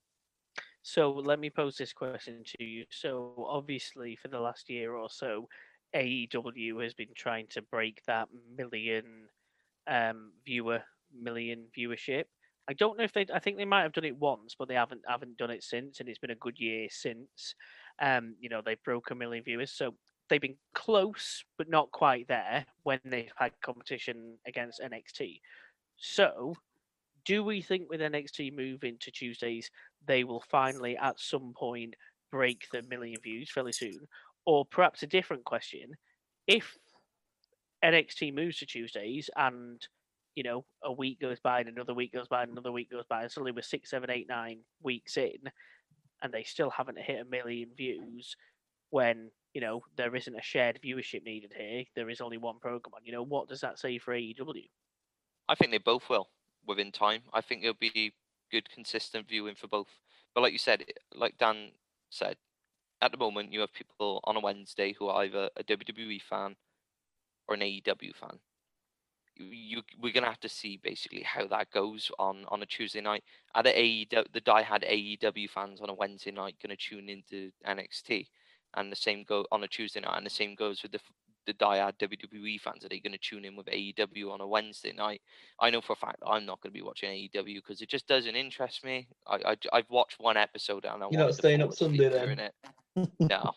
So let me pose this question to you. So obviously, for the last year or so, AEW has been trying to break that million um, viewer million viewership. I don't know if they. I think they might have done it once, but they haven't haven't done it since, and it's been a good year since. Um, you know, they broke a million viewers, so they've been close, but not quite there when they've had competition against NXT. So, do we think with NXT moving to Tuesdays, they will finally at some point break the million views fairly soon? Or perhaps a different question: if NXT moves to Tuesdays and you know, a week goes by and another week goes by and another week goes by, and suddenly we're six, seven, eight, nine weeks in, and they still haven't hit a million views. When you know there isn't a shared viewership needed here, there is only one program on. You know, what does that say for AEW? I think they both will within time. I think it'll be good, consistent viewing for both. But like you said, like Dan said, at the moment you have people on a Wednesday who are either a WWE fan or an AEW fan you we're gonna have to see basically how that goes on on a Tuesday night. Are the AEW the die-hard AEW fans on a Wednesday night gonna tune into NXT, and the same go on a Tuesday night, and the same goes with the the die-hard WWE fans. Are they gonna tune in with AEW on a Wednesday night? I know for a fact I'm not gonna be watching AEW because it just doesn't interest me. I, I have watched one episode and I You're not staying up Sunday then. (laughs) No,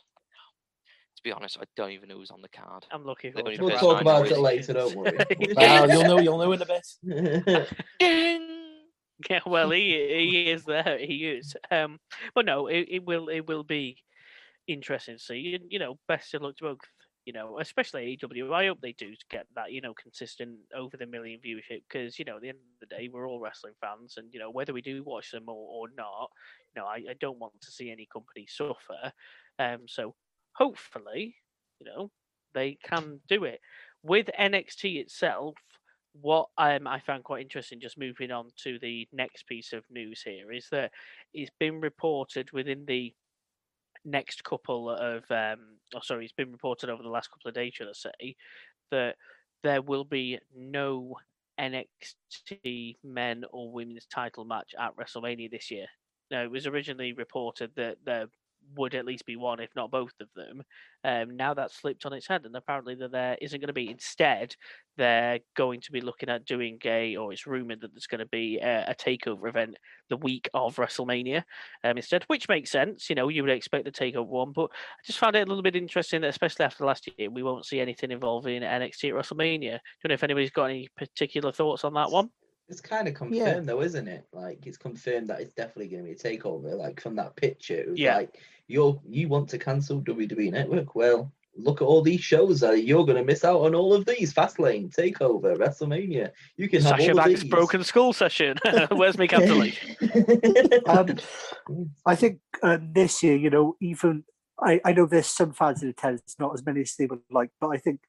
to be honest, I don't even know who's on the card. I'm looking forward to We'll talk about it later, don't worry. (laughs) well, you'll know, you'll know in a bit. yeah, well, he he is there. He is. Um, but no, it, it will it will be interesting to see. You know, best of luck to both. You know, especially AEW. I hope they do get that. You know, consistent over the million viewership because you know, at the end of the day, we're all wrestling fans, and you know, whether we do watch them or, or not, you know, I, I don't want to see any company suffer. Um, so hopefully, you know, they can do it. With NXT itself, what um, I found quite interesting, just moving on to the next piece of news here, is that it's been reported within the next couple of, um, oh, sorry, it's been reported over the last couple of days, should I say, that there will be no NXT men or women's title match at WrestleMania this year. Now, it was originally reported that there would at least be one, if not both of them. Um, now that's slipped on its head, and apparently that there isn't going to be. Instead, they're going to be looking at doing a, or it's rumored that there's going to be a, a takeover event the week of WrestleMania um, instead, which makes sense. You know, you would expect the takeover one, but I just found it a little bit interesting that, especially after last year, we won't see anything involving NXT at WrestleMania. Do you know if anybody's got any particular thoughts on that one? It's kind of confirmed yeah. though, isn't it? Like it's confirmed that it's definitely going to be a takeover. Like from that picture, yeah. like you're you want to cancel WWE Network. Well, look at all these shows. Uh, you're going to miss out on all of these. Fastlane, Takeover, WrestleMania. You can have Sasha all Banks' Broken Skull session. (laughs) Where's my cancellation? (laughs) um, (laughs) I think uh, this year, you know, even I, I know there's some fans in attendance, not as many as they would like, but I think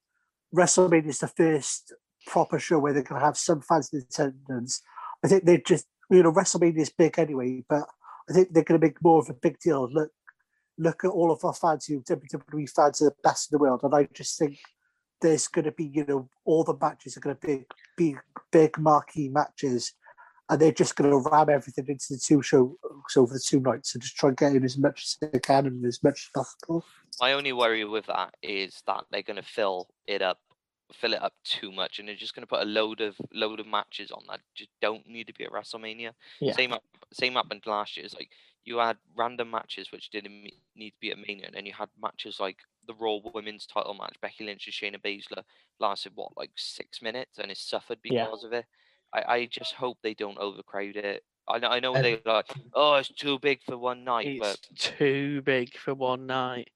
WrestleMania is the first proper show where they're going to have some fans in attendance. I think they just, you know, WrestleMania is big anyway, but I think they're going to make more of a big deal. Look, look at all of our fans who WWE fans are the best in the world, and I just think there's going to be, you know, all the matches are going to be be big marquee matches, and they're just going to ram everything into the two shows over the two nights and just try and get in as much as they can and as much as possible. My only worry with that is that they're going to fill it up fill it up too much, and they're just going to put a load of load of matches on that just don't need to be at WrestleMania. Yeah. Same up, same happened last year. It's like you had random matches which didn't need to be at Mania, and then you had matches like the Raw Women's Title match, Becky Lynch and Shayna Baszler, lasted what like six minutes, and it suffered because yeah. of it. I, I just hope they don't overcrowd it. I know, I know they're like, oh, it's too big for one night. It's but too big for one night.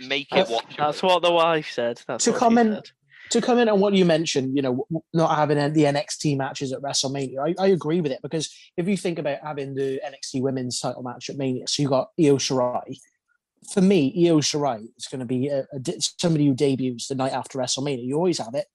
Make it watch. That's what the wife said. That's to comment to comment on what you mentioned, you know, not having the NXT matches at WrestleMania, I, I, agree with it because if you think about having the NXT Women's Title match at Mania, so you got Io Shirai. For me, Io Shirai is going to be a, a, somebody who debuts the night after WrestleMania. You always have it.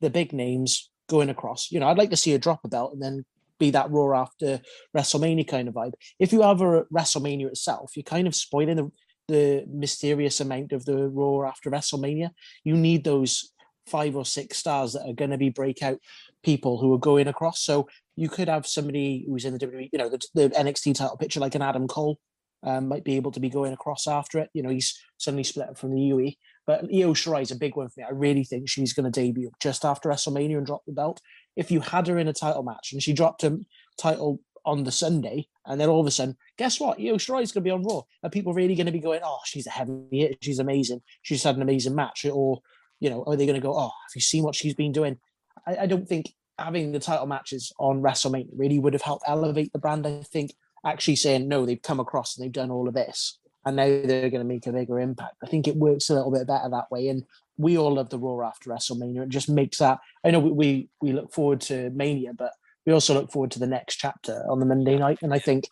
the big names going across. You know, I'd like to see her drop a belt and then be that Raw after WrestleMania kind of vibe. If you have a WrestleMania itself, you're kind of spoiling the, the mysterious amount of the Raw after WrestleMania. You need those five or six stars that are going to be breakout people who are going across. So you could have somebody who's in the WWE, you know, the, the NXT title picture, like an Adam Cole, um, might be able to be going across after it. You know, he's suddenly split up from the UE. But Io Shirai is a big one for me. I really think she's going to debut just after WrestleMania and drop the belt. If you had her in a title match and she dropped a title on the Sunday, and then all of a sudden, guess what? Io Shirai is going to be on Raw. Are people really going to be going, oh, she's a heavy hit, she's amazing, she's had an amazing match? Or, you know, are they going to go, oh, have you seen what she's been doing? I, I don't think having the title matches on WrestleMania really would have helped elevate the brand. I think actually saying, no, they've come across and they've done all of this and now they're going to make a bigger impact. I think it works a little bit better that way. And we all love the Raw after WrestleMania. It just makes that. I know we we, we look forward to Mania, but we also look forward to the next chapter on the Monday night, and I think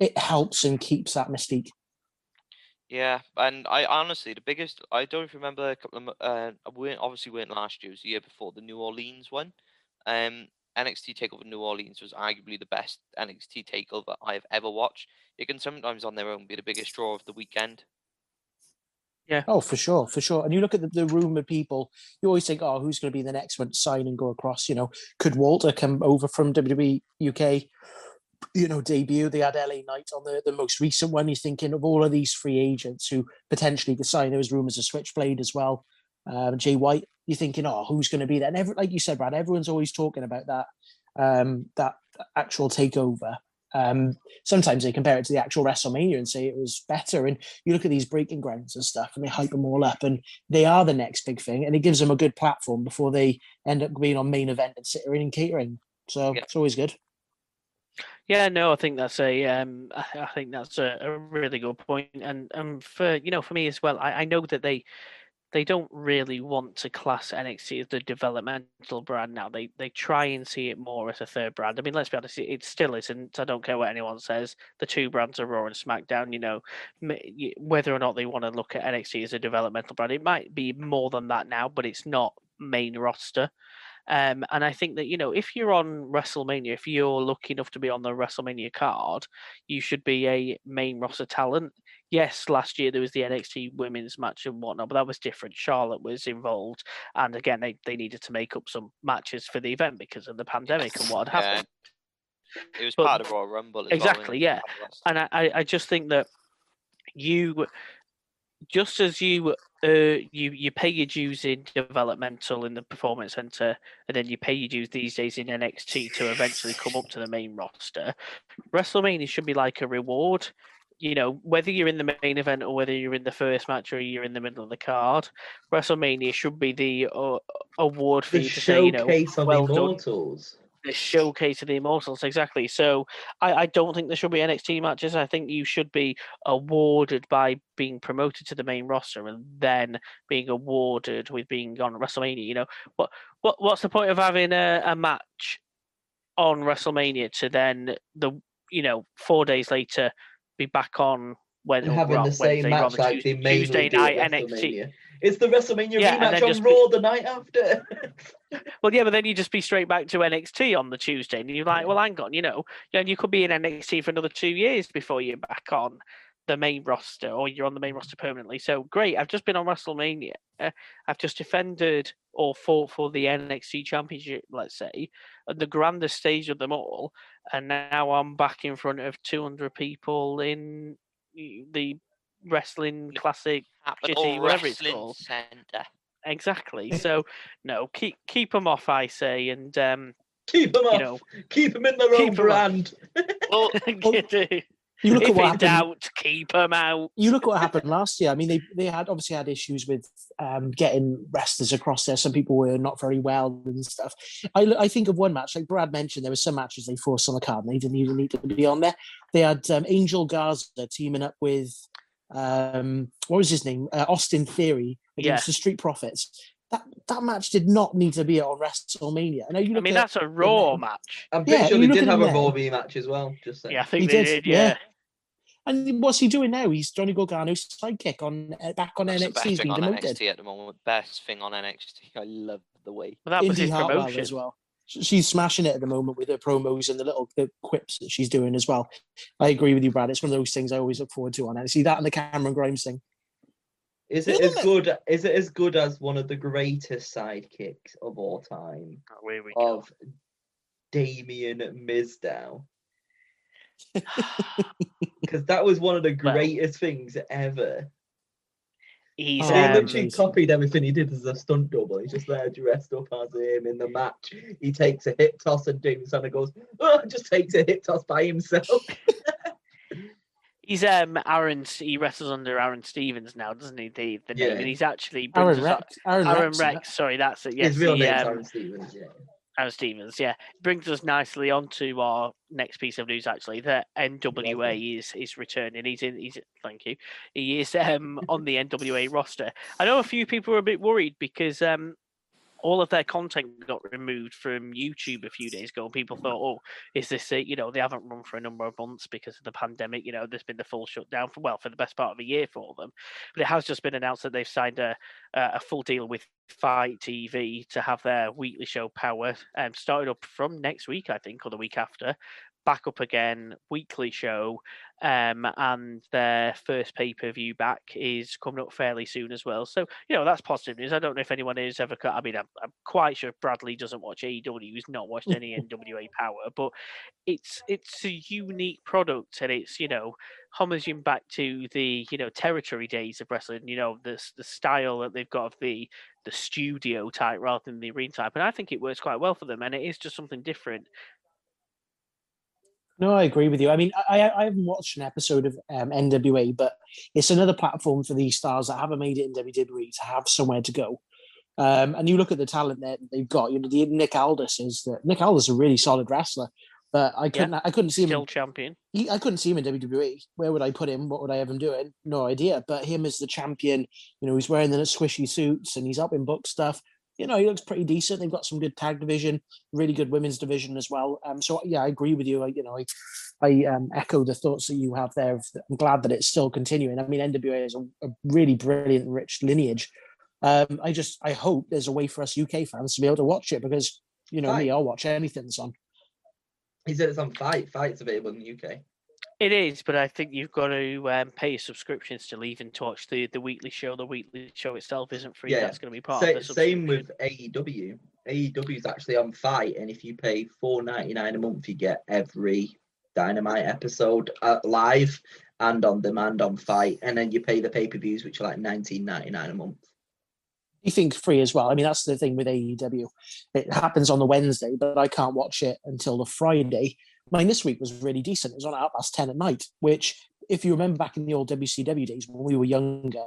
it helps and keeps that mystique. Yeah, and I honestly the biggest I don't remember a couple of uh we obviously weren't last year, it was the year before the New Orleans one. Um NXT Takeover New Orleans was arguably the best NXT Takeover I've ever watched. It can sometimes on their own be the biggest draw of the weekend. Yeah. Oh, for sure, for sure. And you look at the, the rumored people, you always think, oh, who's going to be the next one to sign and go across? You know, could Walter come over from WWE UK? You know, debut. They had LA Knight on the, the most recent one. He's thinking of all of these free agents who potentially could sign. There was rumors of Switchblade as well. Um, Jay White. You're thinking, oh, who's going to be there? And every, like you said, Brad, everyone's always talking about that um, that actual takeover. Um, sometimes they compare it to the actual WrestleMania and say it was better. And you look at these breaking grounds and stuff, and they hype them all up, and they are the next big thing, and it gives them a good platform before they end up being on main event and sitting in catering. So Yeah. it's always good. Yeah, no, I think that's a, um, I think that's a, a really good point, and um, for you know, for me as well, I, I know that they, they don't really want to class NXT as the developmental brand now. They they try and see it more as a third brand. I mean, let's be honest, it, still isn't. I don't care what anyone says. The two brands are Raw and SmackDown. You know, whether or not they want to look at NXT as a developmental brand, it might be more than that now, but it's not main roster. Um, and I think that you know, if you're on WrestleMania, if you're lucky enough to be on the WrestleMania card, you should be a main roster talent. Yes, last year there was the NXT women's match and whatnot, but that was different. Charlotte was involved, and again, they, they needed to make up some matches for the event because of the pandemic and what had Yeah. happened. It was But- part of Royal Rumble as well, exactly, yeah. And I, I just think that you, just as you uh, you you pay your dues in developmental in the performance center, and then you pay your dues these days in NXT to eventually come up to the main roster. WrestleMania should be like a reward. You know, whether you're in the main event or whether you're in the first match or you're in the middle of the card, WrestleMania should be the uh, award for The you to say, you know, of well done. The showcase of the immortals exactly. So I, I don't think there should be nxt matches. I think you should be awarded by being promoted to the main roster and then being awarded with being on wrestlemania you know? What what what's the point of having a, a match on wrestlemania to then the you know four days later be back on when having the same Wednesday, match like the Tues- main Tuesday night NXT. It's the WrestleMania Yeah, rematch on just be- Raw the night after. (laughs) Well, yeah, but then you just be straight back to NXT on the Tuesday, and you're like, well, hang on, you know, and you could be in NXT for another two years before you're back on the main roster, or you're on the main roster permanently. So great, I've just been on WrestleMania. I've just defended or fought for the NXT Championship, let's say, at the grandest stage of them all, and now I'm back in front of 200 people in the wrestling classic Capital Shitty, whatever it's called. Centre. exactly. (laughs) So no, keep keep them off, I say, and um, Keep them you off. know, Keep them in their own keep 'em off. brand. (laughs) Well, (laughs) you do. You look at what happened. doubt, keep them out. you look what happened last year. I mean, they they had obviously had issues with um, getting wrestlers across there. Some people were not very well and stuff. I, I think of one match, like Brad mentioned, there were some matches they forced on the card and they didn't even need to be on there. They had um, Angel Garza teaming up with um, what was his name, uh, Austin Theory against Yeah. the Street Profits. That that match did not need to be on WrestleMania. I know you I mean, at- that's a raw then- match. I'm pretty Yeah, sure you they did have a there. Raw rematch as well. Just saying. Yeah, I think He they did, did. Yeah. yeah. And what's he doing now? He's Johnny Gargano's sidekick on uh, back on that's the NXT. best thing on. NXT at the moment. Best thing on NXT. I love the way. Well, that was Indi his Hartwell promotion. as well. She's smashing it at the moment with her promos and the little the quips that she's doing as well. I agree with you, Brad. It's one of those things I always look forward to on it. See that and the Cameron Grimes thing. Is it as good? Is it as good as one of the greatest sidekicks of all time Oh, here we go. of Damien Mizdow? (laughs) Because that was one of the Well- greatest things ever. He's he um, literally copied everything he did as a stunt double. He's just there dressed up as him in the match. He takes a hip toss and Damien Sandow goes, oh, just takes a hip toss by himself. (laughs) He's um Aaron. He wrestles under Aaron Stevens now, doesn't he? The the name, Yeah. and he's actually Aaron Rex. Aaron, Aaron Rex. Rex. Sorry, that's it. Yes, His real the, name's um, Aaron Stevens, yeah. Aaron Stevens. Yeah, brings us nicely onto our next piece of news. Actually, that NWA is is returning. He's in. He's thank you. He is um on the NWA roster. I know a few people are a bit worried because um all of their content got removed from YouTube a few days ago. People thought, oh, is this it? You know, they haven't run for a number of months because of the pandemic. You know, there's been the full shutdown for well for the best part of a year for them. But it has just been announced that they've signed a a a full deal with FITE TV to have their weekly show Power um, started up from next week, I think, or the week after. Back up again, weekly show, um, and their first pay per view back is coming up fairly soon as well. So you know that's positive news. I don't know if anyone has ever. I mean, I'm, I'm quite sure Bradley doesn't watch AEW. He's not watched any (laughs) NWA Power, but it's it's a unique product, and it's you know homaging back to the you know territory days of wrestling. You know the the style that they've got of the the studio type rather than the arena type, and I think it works quite well for them. And it is just something different. No, I agree with you. I mean, I, I haven't watched an episode of um, NWA, but it's another platform for these stars that haven't made it in WWE to have somewhere to go. Um, and you look at the talent that they've got. You know, the Nick Aldis is that Nick Aldis is a really solid wrestler, but I couldn't I couldn't see him. Still champion. he, I couldn't see him in WWE. Where would I put him? What would I have him doing? No idea. But him as the champion, you know, he's wearing the squishy suits and he's up in book stuff. You know, he looks pretty decent. They've got some good tag division, really good women's division as well. Um, so yeah, I agree with you. I, you know, I, I um, echo the thoughts that you have there. I'm glad that it's still continuing. I mean, NWA is a, a really brilliant, rich lineage. Um, I just, I hope there's a way for us UK fans to be able to watch it because, you know, me, I'll watch anything that's on. He said it's on FITE. FITE's available in the UK. It is, but I think you've got to um, pay a subscription still, even to watch the, the weekly show. The weekly show itself isn't free. Yeah, That's going to be part Sa- of the same with AEW. AEW is actually on FITE, and if you pay four ninety nine a month, you get every Dynamite episode uh, live and on demand on FITE, and then you pay the pay per views, which are like nineteen ninety nine a month. you think free as well. I mean, that's the thing with AEW. It happens on the Wednesday, but I can't watch it until the Friday. Mine this week was really decent. It was on at half past 10 at night, which, if you remember back in the old WCW days when we were younger,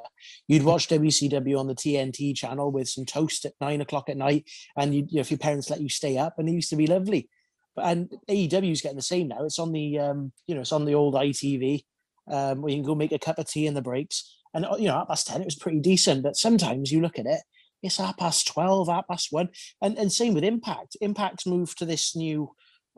you'd watch WCW on the TNT channel with some toast at nine o'clock at night, and you, you know, if your parents let you stay up, and it used to be lovely. But and AEW is getting the same now. It's on the um, you know, it's on the old ITV, um, where you can go make a cup of tea in the breaks. And uh, you know, at past ten, it was pretty decent. But sometimes you look at it, it's half past twelve, half past one, and and same with Impact. Impact's moved to this new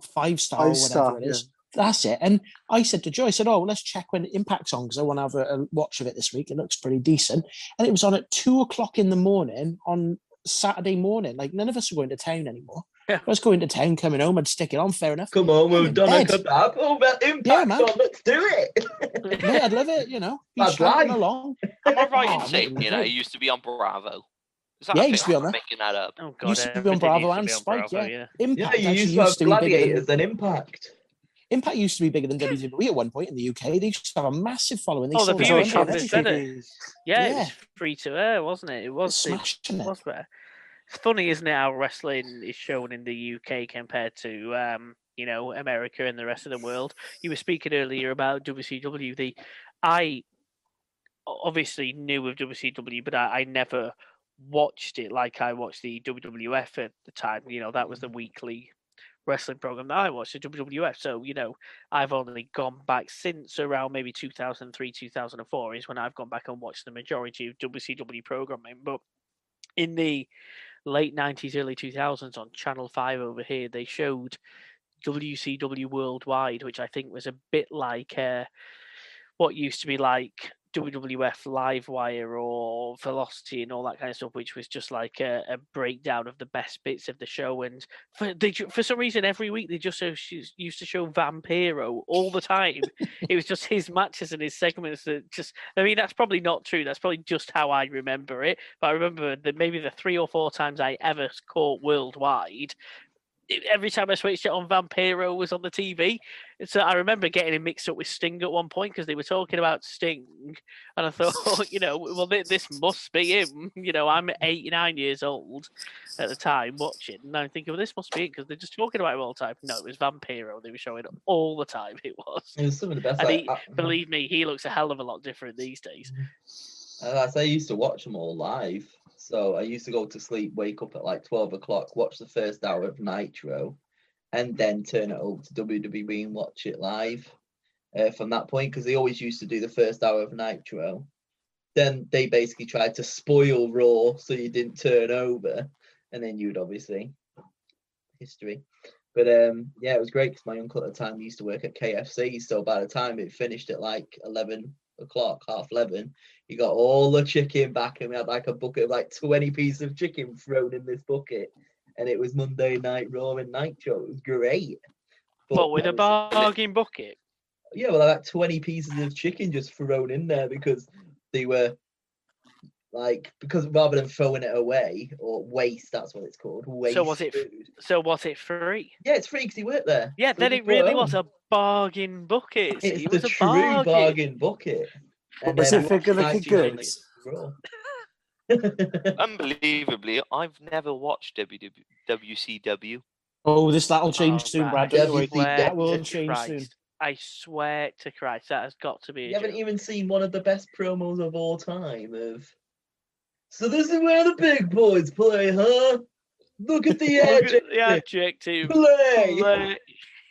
five star or whatever star, it is. That's it. And I said to Joy, I said, "Oh, let's check when Impact's on because I want to have a, a watch of it this week. It looks pretty decent." And it was on at two o'clock in the morning on Saturday morning. Like none of us were going to town anymore. Yeah. I was going to town, coming home, I'd stick it on. Fair enough. Come on, I'm we've in done a bed. kebab. Oh, well, Impact's man. on. Let's do it. yeah, I'd love it. You know, (laughs) be That's shouting life. along. Am I right in Oh, saying you know great. it used to be on Bravo? Is that Yeah, a it used to be on I'm there. Making that up. Oh god, Used to be on Bravo and on Spike, Bravo, yeah. yeah, Impact you actually used to have used to be bigger than gladiators and Impact. Impact used to be bigger than WWE at one point in the UK. They used to have a massive following. They Oh, the viewership and is everything. better. Yeah, it Yeah. was free to air, wasn't it? It was. It Smashing it. was better. It's funny, isn't it, how wrestling is shown in the UK compared to um, you know, America and the rest of the world. You were speaking earlier about WCW. The I o- obviously knew of WCW, but I, I never watched it like I watched the WWF at the time. You know, that was the weekly wrestling program that I watched, the WWF. So, you know, I've only gone back since around maybe 2003, 2004 is when I've gone back and watched the majority of WCW programming. But in the late 90s, early 2000s on Channel 5 over here, they showed WCW Worldwide, which I think was a bit like uh, what used to be like WWF Livewire or Velocity and all that kind of stuff, which was just like a, a breakdown of the best bits of the show. And for they, for some reason, every week they just used to show Vampiro all the time. it was just his matches and his segments that just. I mean, that's probably not true. That's probably just how I remember it. But I remember that maybe the three or four times I ever caught worldwide every time I switched it on, Vampiro was on the TV. So I remember getting him mixed up with Sting at one point because they were talking about Sting, and I thought, (laughs) you know, well, this must be him. (laughs) You know, I'm 89 years old at the time watching, and I'm thinking, well, this must be it because they're just talking about him all the time. No, it was Vampiro. They were showing all the time. (laughs) It was. It was some of the best. And like, he, I, believe me, he looks a hell of a lot different these days. Mm-hmm. I, I used to watch them all live. So I used to go to sleep, wake up at like 12 o'clock, watch the first hour of Nitro, and then turn it over to WWE and watch it live uh, from that point because they always used to do the first hour of Nitro. Then they basically tried to spoil Raw so you didn't turn over, and then you'd obviously history. But um, yeah, it was great because my uncle at the time used to work at KFC. So by the time it finished at like 11 o'clock, half 11, he got all the chicken back, and we had like a bucket of like 20 pieces of chicken thrown in this bucket. And it was Monday Night Raw and Nitro. It was great. But, with a bargain bucket? Yeah, well, I like 20 pieces of chicken just thrown in there because they were like because rather than throwing it away or waste, that's what it's called. Waste so was it? Food. So was it free? Yeah, it's free because he worked there. Yeah, then it really was a bargain bucket. It's it the was a true bargain. bargain, bucket. And Was then it figure looking Nitro good? makes Raw. (laughs) Unbelievably, I've never watched WW- WCW. Oh, this that'll change Oh, soon, right. Brad. Don't worry. That will to change soon. I swear to Christ, that has got to be. You A haven't even seen one of the best promos of all time of. So this is where the big boys play, huh? Look at the (laughs) Look at adjective. the adjective. (laughs) Play. Play.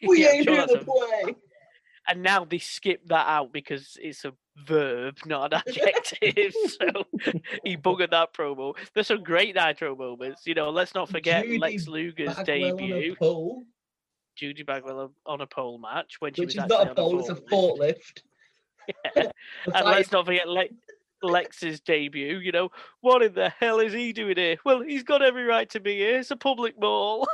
We Yeah, ain't sure here to play. And now they skip that out because it's a verb, not an adjective. (laughs) so he buggered that promo. There's some great Nitro moments. You know, let's not forget Judy Lex Luger's Bagwell debut. Judy Bagwell on a pole match when she which was is not a pole, it's a forklift. (laughs) Yeah. (laughs) And let's not forget Le- Lex's debut. You know, what in the hell is he doing here? Well, he's got every right to be here. It's a public mall.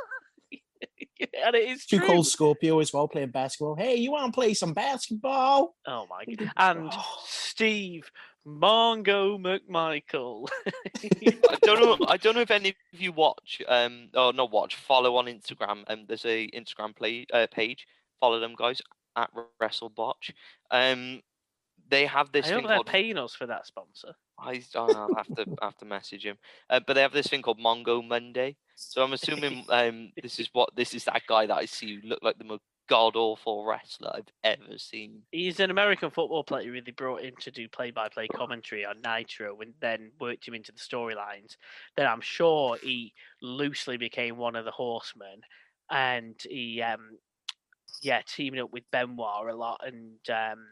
(laughs) and it is Too true. cold Scorpio as well playing basketball. Hey, you want to play some basketball? Oh my god. And Steve Mongo McMichael. (laughs) (laughs) I don't know. I don't know if any of you watch, um, or not watch, follow on Instagram. Um, there's a Instagram play uh, page. Follow them guys at WrestleBotch. Um, they have this I thing they're called. paying us for that sponsor. I don't I'll have to have to message him. Uh, but they have this thing called Mongo Monday. So I'm assuming (laughs) um this is what this is that guy that I see who look like the most god awful wrestler I've ever seen. He's an American football player. Who really brought him to do play-by-play commentary on Nitro, and then worked him into the storylines. Then I'm sure he loosely became one of the Horsemen, and he, um, yeah, teaming up with Benoit a lot, and um,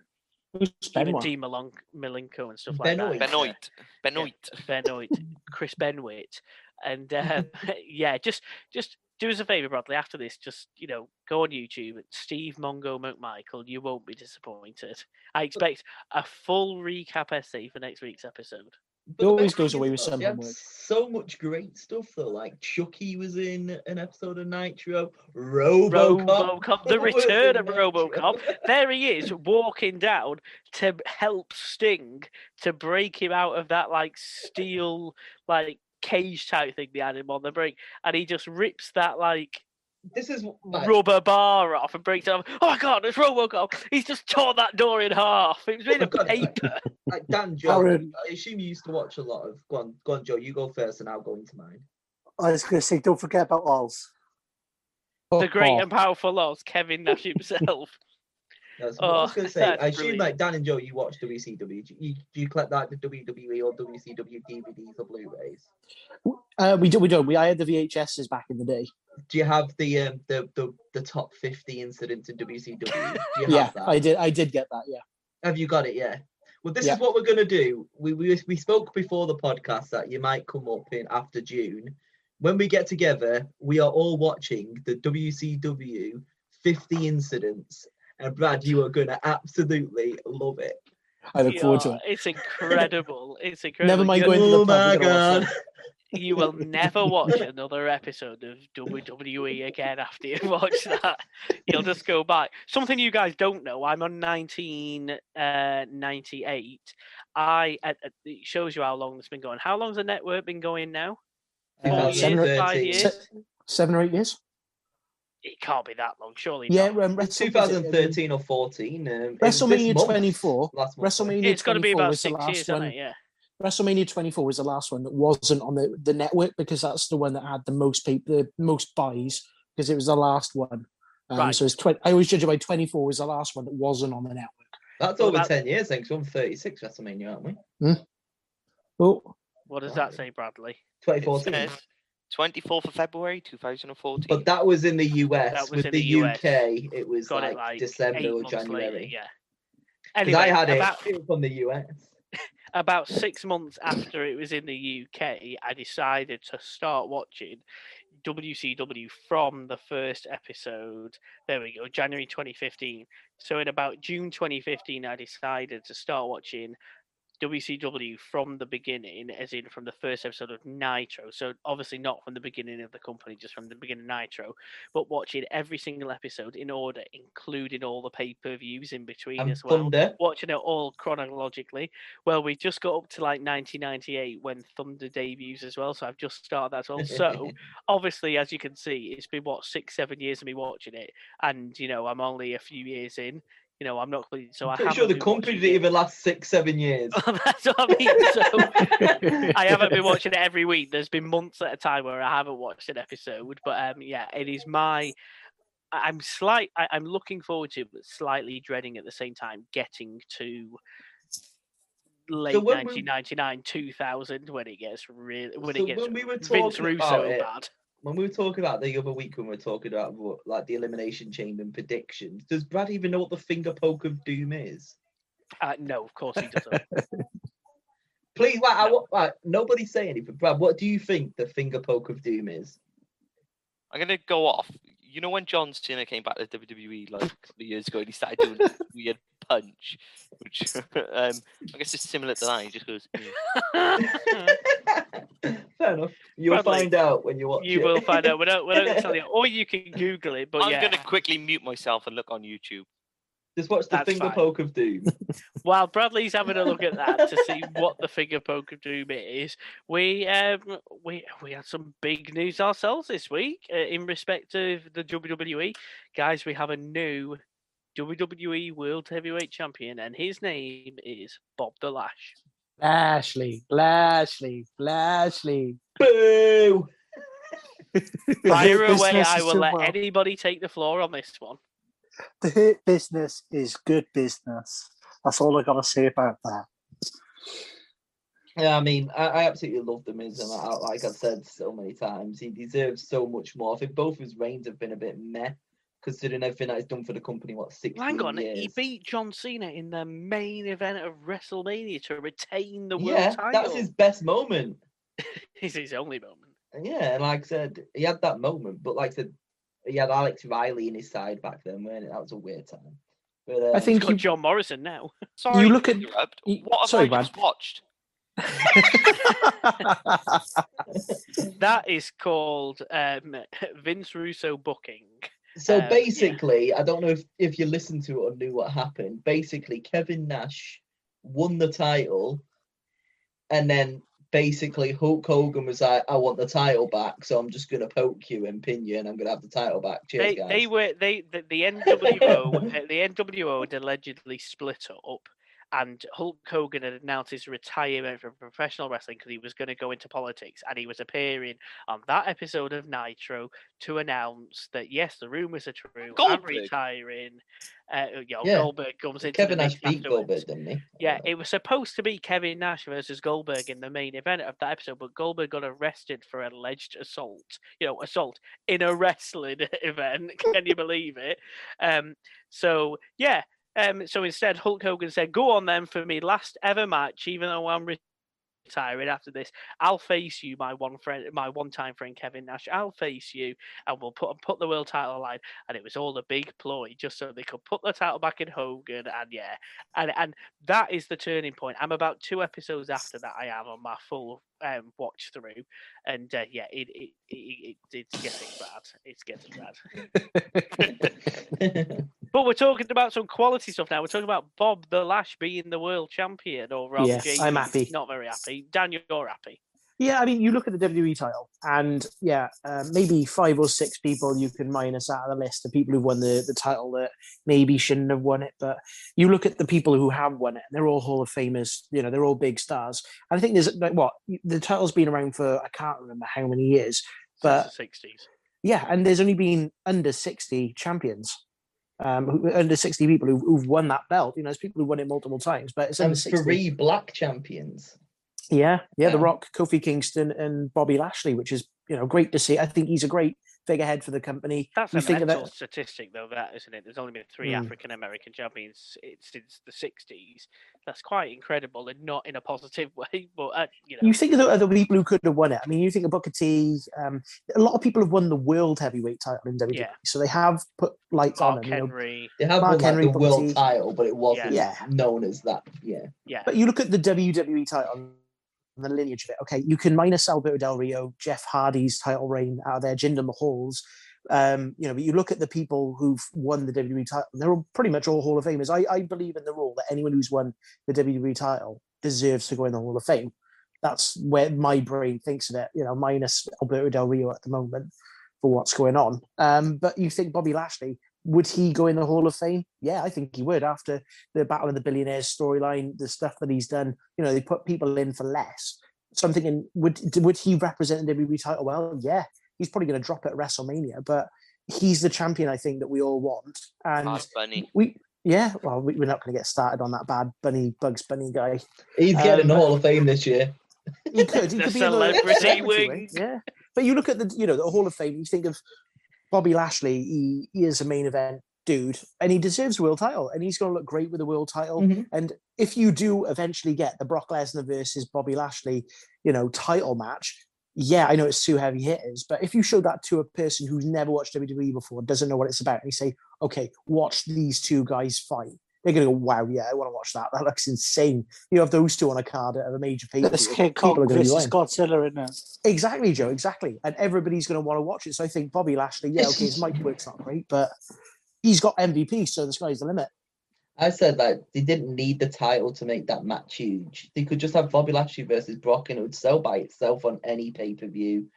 Who's even Benoit? Dean Malon- Malenko and stuff like Benoit. that. Benoit. Benoit. Benoit, (laughs) Chris Benoit. and (laughs) um, (laughs) yeah, just just do us a favor, Bradley. After this, just you know, go on YouTube, Steve Mongo McMichael. You won't be disappointed. I expect a full recap essay for next week's episode. But He always goes away with though, some homework. So much great stuff though. Like Chucky was in an episode of Nitro. RoboCop, RoboCop, (laughs) the return in of RoboCop. (laughs) There he is, walking down to help Sting to break him out of that like steel like cage type thing they had him on the break, and he just rips that like This is like, rubber bar off and breaks it off. Oh my god, it's Robocop! He's just torn that door in half. It was made Oh of God, like- paper. (laughs) like Dan Joe. Aaron. I assume you used to watch a lot of. Go on, go on, Joe. You go first, and I'll go into mine. I was going to say, don't forget about Oz. the great Oh, and powerful Oz, Kevin Nash himself. That's what I was Oh, going (laughs) to say. I assume brilliant. like Dan and Joe, you watch WCW. Do you, do you collect that the WWE or WCW DVDs or Blu-rays? Uh, we do. We don't. We I had the VHSs back in the day. Do you have the um the the, the top fifty incidents in WCW? Do you (laughs) Yeah, that? I did. I did get that. Yeah. Have you got it? Yeah. Well, this Yeah. is what we're gonna do. We, we we spoke before the podcast that you might come up in after June. When we get together, we are all watching the WCW 50 incidents, and Brad, you are gonna absolutely love it. I look forward to it. It's incredible. It's incredible. (laughs) Never mind You- going to the Oh my we're gonna watch god. (laughs) you will never watch another episode of WWE again after you watch that. You'll just go back. Something you guys don't know. I'm on 1998. I uh, uh, it shows you how long it's been going. How long's the network been going now? Uh, Four seven or- years, five years. Se- Seven or eight years? It can't be that long, surely. Yeah, not. um, It's Wrestle- was it, um, 2013 or 14. Um, it WrestleMania month, 24. Last month. WrestleMania it's got to be about six years, one. hasn't it? Yeah. WrestleMania 24 was the last one that wasn't on the, the network because that's the one that had the most people, the most buys because it was the last one. Um, Right. So it's 20, I always judge it by 24 was the last one that wasn't on the network. That's Well, over that- 10 years then, because we're on 36 WrestleMania, aren't we? Hmm? Oh, What does that say, Bradley? It 2014. says 24th of February 2014. But that was in the US. That was With in the, the US. UK, it was Got like, it like December or months later, January. yeah. Anyway, I had it, about, it (laughs) from the US. (laughs) about six months after it was in the UK, I decided to start watching WCW from the first episode. There we go, January 2015. So in about June 2015, I decided to start watching WCW from the beginning, as in from the first episode of Nitro. So obviously not from the beginning of the company, just from the beginning of Nitro, but watching every single episode in order, including all the pay per views in between And as well Thunder. watching it all chronologically. Well, we just got up to like 1998 when Thunder debuts as well, so I've just started that as well. So (laughs) obviously, as you can see, it's been what six, seven years of me watching it, and you know I'm only a few years in. You know I'm not so I Pretty haven't sure the company didn't it. even last six, seven years. (laughs) That's what I mean. So (laughs) I haven't been watching it every week. There's been months at a time where I haven't watched an episode, but um, yeah, it is my. I'm slight. I, I'm looking forward to, but slightly dreading at the same time getting to late we- 1999, 2000 when it gets really when So it gets when we were Vince Russo about bad. When we were talking about the other week when we were talking about like the elimination chamber and predictions, does Brad even know what the finger poke of doom is? Uh, no, of course he doesn't. (laughs) Please, like, I, wa- like, nobody say anything. Brad, what do you think the finger poke of doom is? I'm gonna go off. You know when John Cena came back to WWE like a couple of years ago and he started doing this (laughs) weird punch, which (laughs) um, I guess is similar to that. He just goes. "Mm." (laughs) Fair enough. You'll find out when you watch you it. will find out. We don't, we don't tell you, or you can Google it. But I'm yeah, gonna quickly mute myself and look on YouTube. Just watch the That's finger fine. poke of doom. (laughs) while Bradley's having a look at that to see what the finger poke of doom is, we um we we had some big news ourselves this week uh, in respect of the WWE guys. We have a new WWE World Heavyweight Champion, and his name is Bob the Lash. Lashley, Lashley, Lashley. Boo! Fire hurt away! I will let well. anybody take the floor on this one. The hurt business is good business. That's all I gotta say about that. Yeah, I mean, I, I absolutely love the Miz, and I, like I've said so many times, he deserves so much more. I think both his reigns have been a bit meh, considering everything that he's done for the company. What six Hang on, years? he beat John Cena in the main event of WrestleMania to retain the world yeah, title. that's his best moment. (laughs) It's his only moment. Yeah, and like I said, he had that moment, but like I said, he had Alex Riley in his side back then, weren't it? That was a weird time. But um, I He's think got you, John Morrison now. (laughs) Sorry, you look to at- interrupt. you- What have sorry, I Brad. just watched? (laughs) That is called um, Vince Russo booking. So Um, yeah. basically, I don't know if, if you listened to it or knew what happened. Basically, Kevin Nash won the title, and then basically Hulk Hogan was like, "I want the title back, so I'm just gonna poke you and pin you, and I'm gonna have the title back." Cheers, They, guys. they were they the, the NWO (laughs) the NWO had allegedly split up, and Hulk Hogan had announced his retirement from professional wrestling because he was going to go into politics, and he was appearing on that episode of Nitro to announce that yes, the rumors are true. I'm Goldberg. retiring. Uh, you know, Yeah. Goldberg comes into Kevin Nash beat afterwards. Goldberg, didn't he? Yeah, it was supposed to be Kevin Nash versus Goldberg in the main event of that episode, but Goldberg got arrested for alleged assault. You know, assault in a wrestling (laughs) event. Can you believe it? Um, so yeah. Um, so instead, Hulk Hogan said, "Go on then for me last ever match, even though I'm retiring after this. I'll face you, my one friend, my one-time friend Kevin Nash. I'll face you, and we'll put put the world title line. And it was all a big ploy, just so they could put the title back in Hogan. And yeah, and and that is the turning point. I'm about two episodes after that. I am on my full um, watch through, and uh, yeah, it, it, it, it it's getting bad. It's getting bad. (laughs) (laughs) (laughs) but we're talking about some quality stuff now. We're talking about Bob the Lash being the world champion, or rather, Yes, I'm happy. Not very happy. Dan, you're happy. Yeah, I mean, you look at the WWE title, and yeah, uh, maybe five or six people you can minus out of the list of people who won the, the title that maybe shouldn't have won it. But you look at the people who have won it, and they're all Hall of Famers. You know, they're all big stars. And I think there's like what the title's been around for I can't remember how many years, but sixties. yeah, and there's only been under sixty champions. Um, who- under 60 people who, who've won that belt. You know, there's people who won it multiple times, but it's and three black champions. Yeah, yeah, The Rock, Kofi Kingston, and Bobby Lashley, which is you know great to see. I think he's a great figurehead for the company. That's You a think mental about- statistic, though, that isn't it? There's only been three Mm. African American champions since the '60s. That's quite incredible, and not in a positive (laughs) way. But uh, you know, You think of the other people who could have won it. I mean, you think of Booker T. Um, a lot of people have won the world heavyweight title in WWE, Yeah. so they have put lights on Mark them. You know. Henry, They have Mark won like the Booker world T. title, but it wasn't Yeah. known as that. Yeah. yeah, But you look at the WWE title the lineage of it. Okay, you can minus Alberto Del Rio, Jeff Hardy's title reign out of there, Jinder Mahal's. Um, you know, but you look at the people who've won the WWE title, they're all pretty much all Hall of Famers. I, I believe in the rule that anyone who's won the WWE title deserves to go in the Hall of Fame. That's where my brain thinks of it, you know, minus Alberto Del Rio at the moment for what's going on. Um, but you think Bobby Lashley, would he go in the Hall of Fame? Yeah, I think he would after the Battle of the Billionaires storyline, the stuff that he's done. You know, they put people in for less. So I'm thinking, would would he represent the WWE title well? Yeah, he's probably going to drop it at WrestleMania, but he's the champion I think that we all want. And Bad Bunny. we, yeah, well, we, we're not going to get started on that bad Bunny Bugs Bunny guy. He's getting the Um, Hall of Fame this year. He could, he (laughs) The could be in celebrity celebrity wing. Yeah, but you look at the, you know, the Hall of Fame. You think of Bobby Lashley. He, he is a main event dude, and he deserves a world title, and he's going to look great with a world title. Mhm. And if you do eventually get the Brock Lesnar versus Bobby Lashley, you know, title match, yeah, I know it's two heavy hitters, but if you show that to a person who's never watched WWE before, doesn't know what it's about, and you say, okay, watch these two guys fight. They're gonna go, wow, yeah, I want to watch that. That looks insane. You have those two on a card at a major pay This King Kong versus Godzilla in there. Exactly, Joe. Exactly, and everybody's going to want to watch it. So I think Bobby Lashley, yeah, okay, his mic work's not great, but he's got MVP, so the sky's the limit. I said like they didn't need the title to make that match huge. They could just have Bobby Lashley versus Brock and it would sell by itself on any pay per view.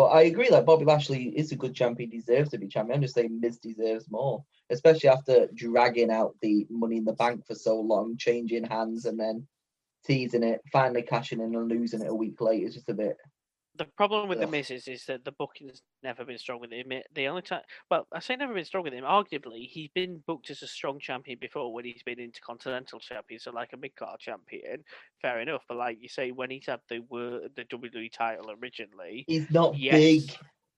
But I agree, that Bobby Lashley is a good champion, deserves to be champion. I'm just saying Miz deserves more, especially after dragging out the Money in the Bank for so long, changing hands and then teasing it, finally cashing in and losing it a week later. It's just a bit. The problem with the misses is, that the booking's never been strong with him. The only time, well, I say never been strong with him. Arguably, he's been booked as a strong champion before when he's been intercontinental champion, so like a mid card champion. Fair enough, but like you say, when he's had the the WWE title originally, He's not Yes. big.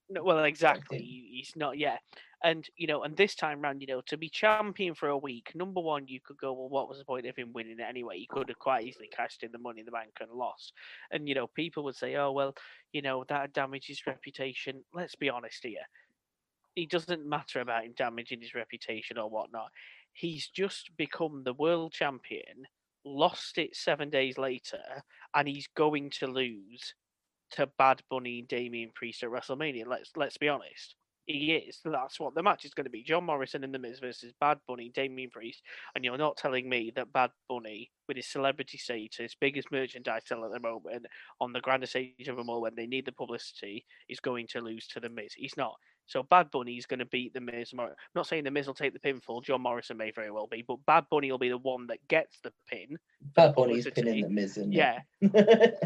no, well, exactly. He's not yet. And you know, and this time round, you know, to be champion for a week, number one, you could go, well, what was the point of him winning it anyway? He could have quite easily cashed in the money in the bank and lost. And you know, people would say, oh well, you know, that damaged his reputation. Let's be honest here. It doesn't matter about him damaging his reputation or whatnot. He's just become the world champion, lost it seven days later, and he's going to lose to Bad Bunny and Damien Priest at WrestleMania. Let's let's be honest. He is. That's what the match is going to be. John Morrison and The Miz versus Bad Bunny, Damien Priest. And you're not telling me that Bad Bunny, with his celebrity status, biggest merchandise seller at the moment, on the grandest stage of them all, when they need the publicity, is going to lose to The Miz. He's not. So Bad Bunny is going to beat The Miz. I'm not saying The Miz will take the pinfall. John Morrison may very well be, but Bad Bunny will be the one that gets the pin. Bad Bunny's pinning the Miz in Yeah.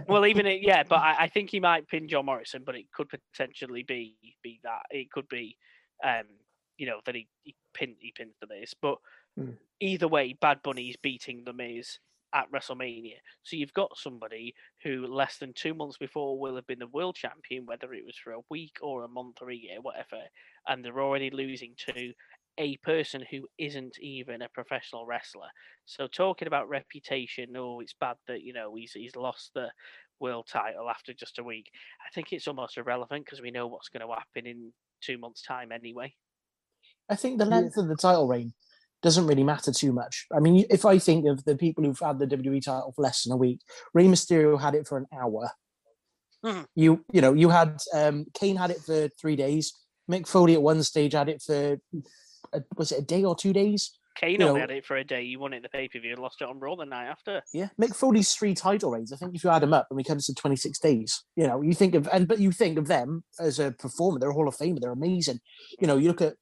Well, even it, yeah, but I, I think he might pin John Morrison, but it could potentially be be that it could be, um, you know, that he he pin he pins the Miz. But Hmm. either way, Bad Bunny's beating the Miz at WrestleMania. So you've got somebody who less than two months before will have been the world champion, whether it was for a week or a month or a year, whatever, and they're already losing to a person who isn't even a professional wrestler. So talking about reputation, oh, it's bad that you know he's he's lost the world title after just a week. I think it's almost irrelevant because we know what's going to happen in two months' time anyway. I think the length of the title reign doesn't really matter too much. I mean, if I think of the people who've had the WWE title for less than a week, Rey Mysterio had it for an hour. Mhm. You you know you had um, Kane had it for three days. Mick Foley at one stage had it for uh, was it a day or two days? Kane You only know- had it for a day. You won it in the pay per view and lost it on Raw the night after. Yeah, Mick Foley's three title reigns. I think if you add them up, and we come to twenty six days, you know, you think of and but you think of them as a performer. They're a Hall of Famer. They're amazing. You know, you look at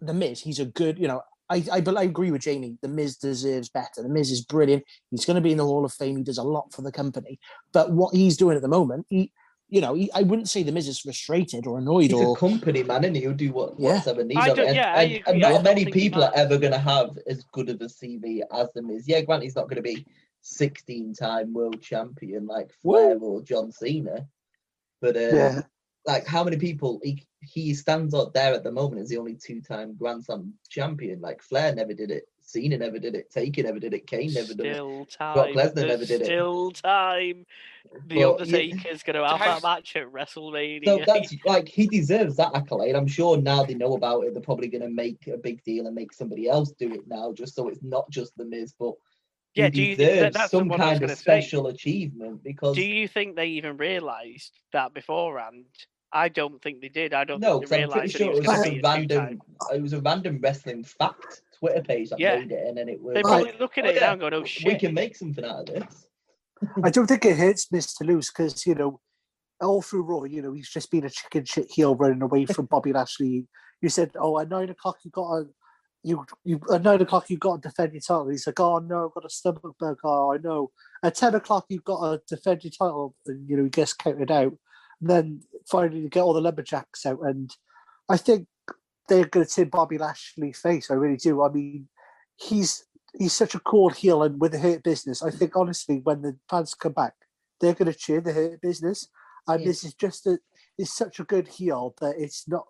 the Miz. He's a good. You know, I I, but I agree with Jamie. The Miz deserves better. The Miz is brilliant. He's going to be in the Hall of Fame. He does a lot for the company. But what he's doing at the moment, he. You know, he, I wouldn't say the Miz is frustrated or annoyed He's or a company man, and he'll do what Yeah. whatever needs I of don't- And, yeah, and, and not many people are ever going to have as good of a CV as the Miz. Yeah, granted, he's not going to be 16-time world champion like Flair or John Cena, but um, Yeah. Like how many people he he stands up there at the moment as the only two-time Grand Slam champion. Like Flair never did it, Cena never did it, Taker never did it, Kane never did it. Time. Lesnar There's never did it. Still time. The But, yeah, Undertaker's going to have that match at WrestleMania. So that's like he deserves that accolade. I'm sure now they know about it, they're probably going to make a big deal and make somebody else do it now, just so it's not just the Miz, but Yeah, he do you think that- deserves that's some what I was kind of gonna say. special achievement because Do you think they even realised that beforehand? I don't think they did. I don't no, think they because I'm pretty realised sure it was was just a random. It was a random wrestling fact Twitter page that Yeah. made it, and then it was. They Right. probably look at Oh, it yeah, now and going, "Oh we shit!" can make something out of this. I don't think it hurts Miz to lose because you know all through Raw, you know he's just been a chicken shit heel running away (laughs) from Bobby Lashley. You said, "Oh, at nine o'clock you got a you you at nine o'clock you've got to defend your title." He's like, "Oh no, I've got a stomach bug." Oh, I know. At ten o'clock you've got to defend your title, and you know he gets counted out. And then finally you get all the lumberjacks out, and I think they're going to turn Bobby Lashley face. I really do. I mean, he's he's such a cool heel, and with the Hurt Business, I think honestly, when the fans come back, they're going to cheer the Hurt Business, and Yeah. this is just a is such a good heel that it's not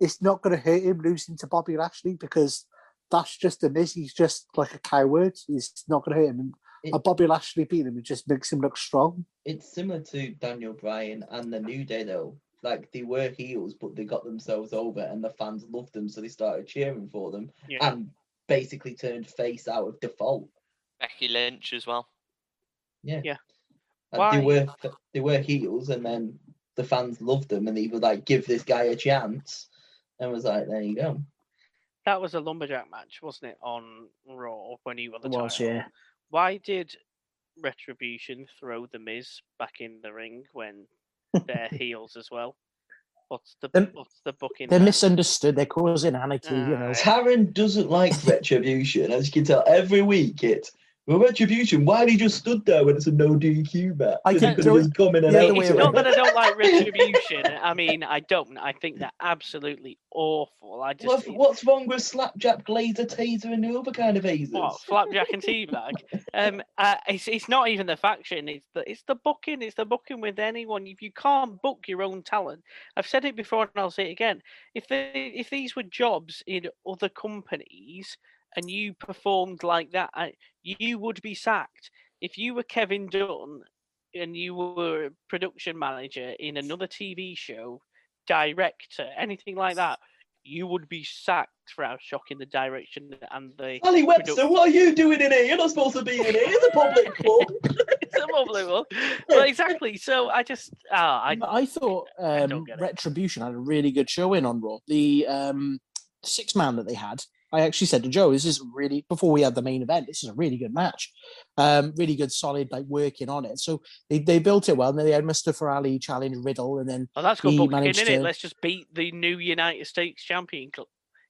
it's not going to hurt him losing to Bobby Lashley because that's just a miss. He's just like a coward. He's not going to hurt him. And, It- and Bobby Lashley beating him, it just makes him look strong. It's similar to Daniel Bryan and the New Day though. Like they were heels, but they got themselves over, and the fans loved them, so they started cheering for them, Yeah. and basically turned face out of default. Becky Lynch as well. Yeah. Yeah. And Why- they were they were heels, and then the fans loved them, and they were like, "Give this guy a chance," and was like, "There you go." That was a lumberjack match, wasn't it, on Raw when he won the It was, yeah. Why did Retribution throw the Miz back in the ring when they're (laughs) heels as well? What's the Them- what's the booking? they're there? misunderstood. They're causing anarchy. You know. Taryn doesn't like retribution, as you can tell every week. It's well, retribution. Why did he just stood there when it's a no DQ match? I Because he think could have the- just come in and the other out. way It's not that I don't like (laughs) Retribution. I mean, I don't. I think they're absolutely awful. I just What, what's wrong with slapjack, glazer, taser, and the other kind of hazers? what flapjack and teabag. Um, uh, it's it's not even the faction. It's the it's the booking. It's the booking with anyone. If you can't book your own talent, I've said it before and I'll say it again. If they if these were jobs in other companies and you performed like that, I- you would be sacked. If you were Kevin Dunn and you were a production manager in another TV show, director, anything like that. You would be sacked for how shocking the direction and the Ali Webster, Produ- what are you doing in here? You're not supposed to be in here. It's a public (laughs) club. it's unbelievable. (laughs) Well, exactly. So I just, ah, I I thought um, get it. Retribution had a really good show in on Raw. The um, six man that they had, I actually said to Joe, "This is really before we had the main event. This is a really good match, um, really good, solid, like working on it." So they, they built it well. And then they had Mustafa Ali challenge Riddle, and then well, that's good booking, isn't it? Let's just beat the new United States champion.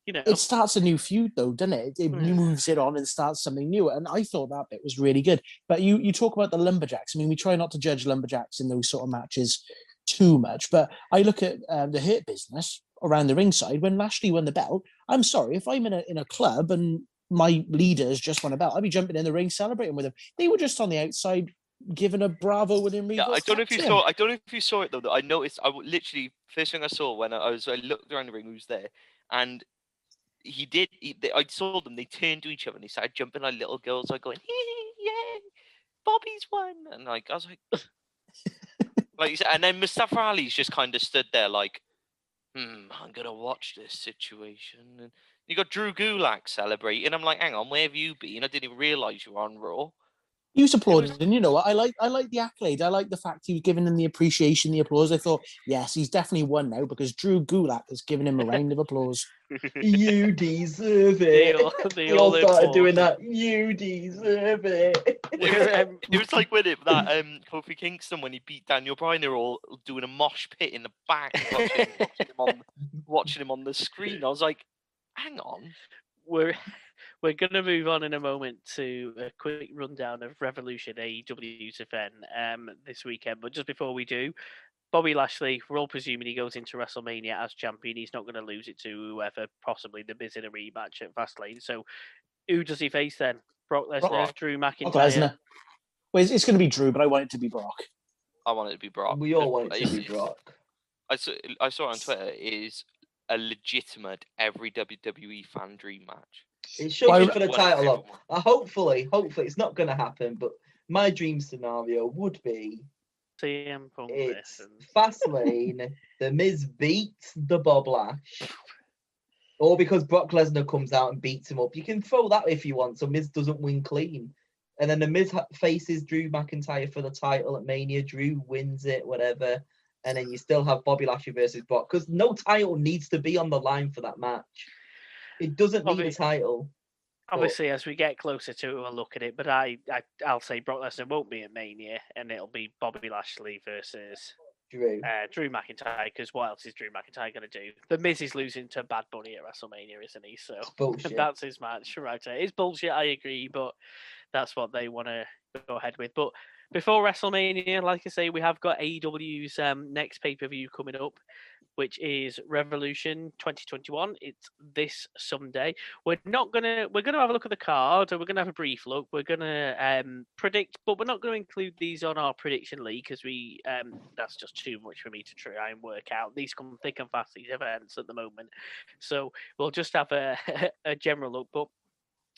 You know, it starts a new feud, though, doesn't it? It Mm. moves it on and starts something new. And I thought that bit was really good. But you you talk about the lumberjacks. I mean, we try not to judge lumberjacks in those sort of matches too much. But I look at um, the Hurt business around the ringside when Lashley won the belt. I'm sorry if I'm in a in a club and my leaders just won a belt, I'd be jumping in the ring celebrating with them. They were just on the outside giving a bravo with him. Yeah, I don't know if you saw. I don't know if you saw it though. That I noticed. I literally first thing I saw when I, I was I looked around the ring, who's there, and he did. He, they, I saw them. They turned to each other and they started jumping like little girls, like going, "Yeah, Bobby's won!" And like I was like, (laughs) like, and then Mustafa Ali's just kind of stood there, like, "Hmm, I'm gonna watch this situation." And you got Drew Gulak celebrating. I'm like, "Hang on, where have you been? I didn't even realize you were on Raw." He was applauded, and you know what? I like I like the accolade. I like the fact he was giving him the appreciation, the applause. I thought, yes, he's definitely won now because Drew Gulak has given him a round of applause. (laughs) You deserve They it. all, they We all all started doing that. You deserve it. It was, um, it was like with it that (laughs) um Kofi Kingston when he beat Daniel Bryan, they were all doing a mosh pit in the back, watching, watching him on (laughs) watching him on the screen. I was like, hang on. we're we're gonna move on in a moment to a quick rundown of Revolution AEW's event um this weekend. But just before we do, Bobby Lashley, we're all presuming he goes into WrestleMania as champion. He's not going to lose it to whoever, possibly the Miz in a rematch at Fastlane. So, who does he face then? Brock Lesnar, Brock- Drew Brock McIntyre. Lesnar. Well, it's, it's going to be Drew, but I want it to be Brock. I want it to be Brock. we all want it to be Brock. I saw, I saw on Twitter is a legitimate every WWE fan dream match. It should Why- be for the title. Of, uh, hopefully, hopefully it's not going to happen. But my dream scenario would be CM Punk it's this and Fastlane. (laughs) the Miz beats the Bob Lash, or because Brock Lesnar comes out and beats him up. You can throw that if you want, so Miz doesn't win clean. And then the Miz ha- faces Drew McIntyre for the title at Mania. Drew wins it, whatever. And then you still have Bobby Lashley versus Brock because no title needs to be on the line for that match. It doesn't need a title. obviously as we get closer to it, we'll look at it. But I, I I'll say Brock Lesnar won't be at Mania, and it'll be Bobby Lashley versus Drew. uh, Drew McIntyre. Because what else is Drew McIntyre going to do? The Miz is losing to Bad Bunny at WrestleMania, isn't he? So (laughs) that's his match, right? there. It's bullshit. I agree, but that's what they want to go ahead with. But before WrestleMania, like I say, we have got AEW's um, next pay per view coming up, which is Revolution 2021. It's this Sunday. We're not gonna we're gonna have a look at the card, we're gonna have a brief look. We're gonna um, predict, but we're not to include these on our prediction league because we um, that's just too much for me to try and work out. These come thick and fast. These events at the moment, so we'll just have a (laughs) a general look, but.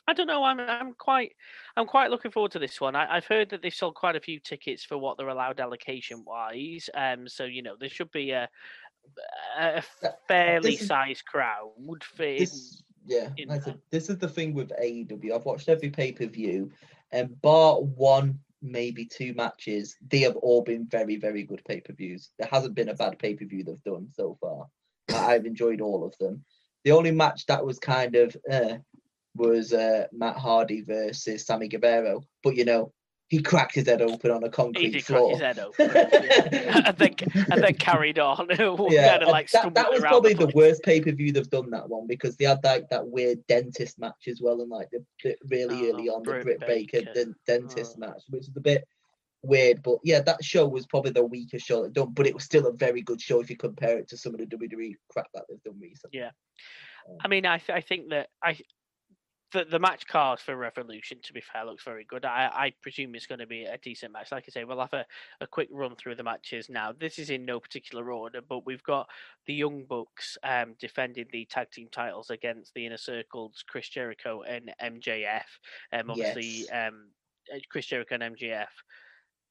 I don't know. I'm I'm quite I'm quite looking forward to this one. I, I've heard that they've sold quite a few tickets for what they're allowed allocation wise. Um, so you know there should be a a fairly is- sized crowd for this yeah like said, this is the thing with AEW. I've watched every pay per view, and bar one maybe two matches, they have all been very very good pay per views. There hasn't been a bad pay per view they've done so far. I've enjoyed all of them. The only match that was kind of uh, was uh, Matt Hardy versus Sammy Guevara, but you know he cracked his head open on a he concrete crack floor. his head open, (laughs) yeah. and then and then carried on. (laughs) yeah, like that, that was probably the place. worst pay per view they've done that one because they had like that weird dentist match as well, and like the, the really early Oh, on the Britt Britt Baker, Baker. den- dentist Oh. match, which is a bit weird. But yeah, that show was probably the weakest show they've done, but it was still a very good show if you compare it to some of the WWE crap that they've done recently. Yeah. I mean, I th- I think that I the the match card for Revolution, to be fair, looks very good. I, I presume it's going to be a decent match. Like I say, we'll have a, a quick run through the matches now. This is in no particular order, but we've got the Young Bucks um, defending the tag team titles against the Inner Circles, Chris Jericho and MJF. Um, obviously, Yes. um, Chris Jericho and MJF,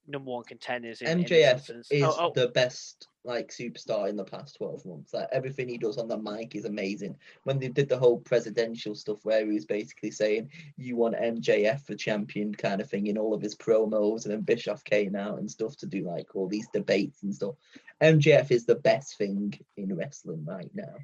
number one contenders in, in MJF instance. is Oh, oh, the best like superstar in the past 12 months. Like everything he does on the mic is amazing. When they did the whole presidential stuff where he was basically saying you want MJF for champion kind of thing in all of his promos and then Bischoff came out and stuff to do like all these debates and stuff. MJF is the best thing in wrestling right now.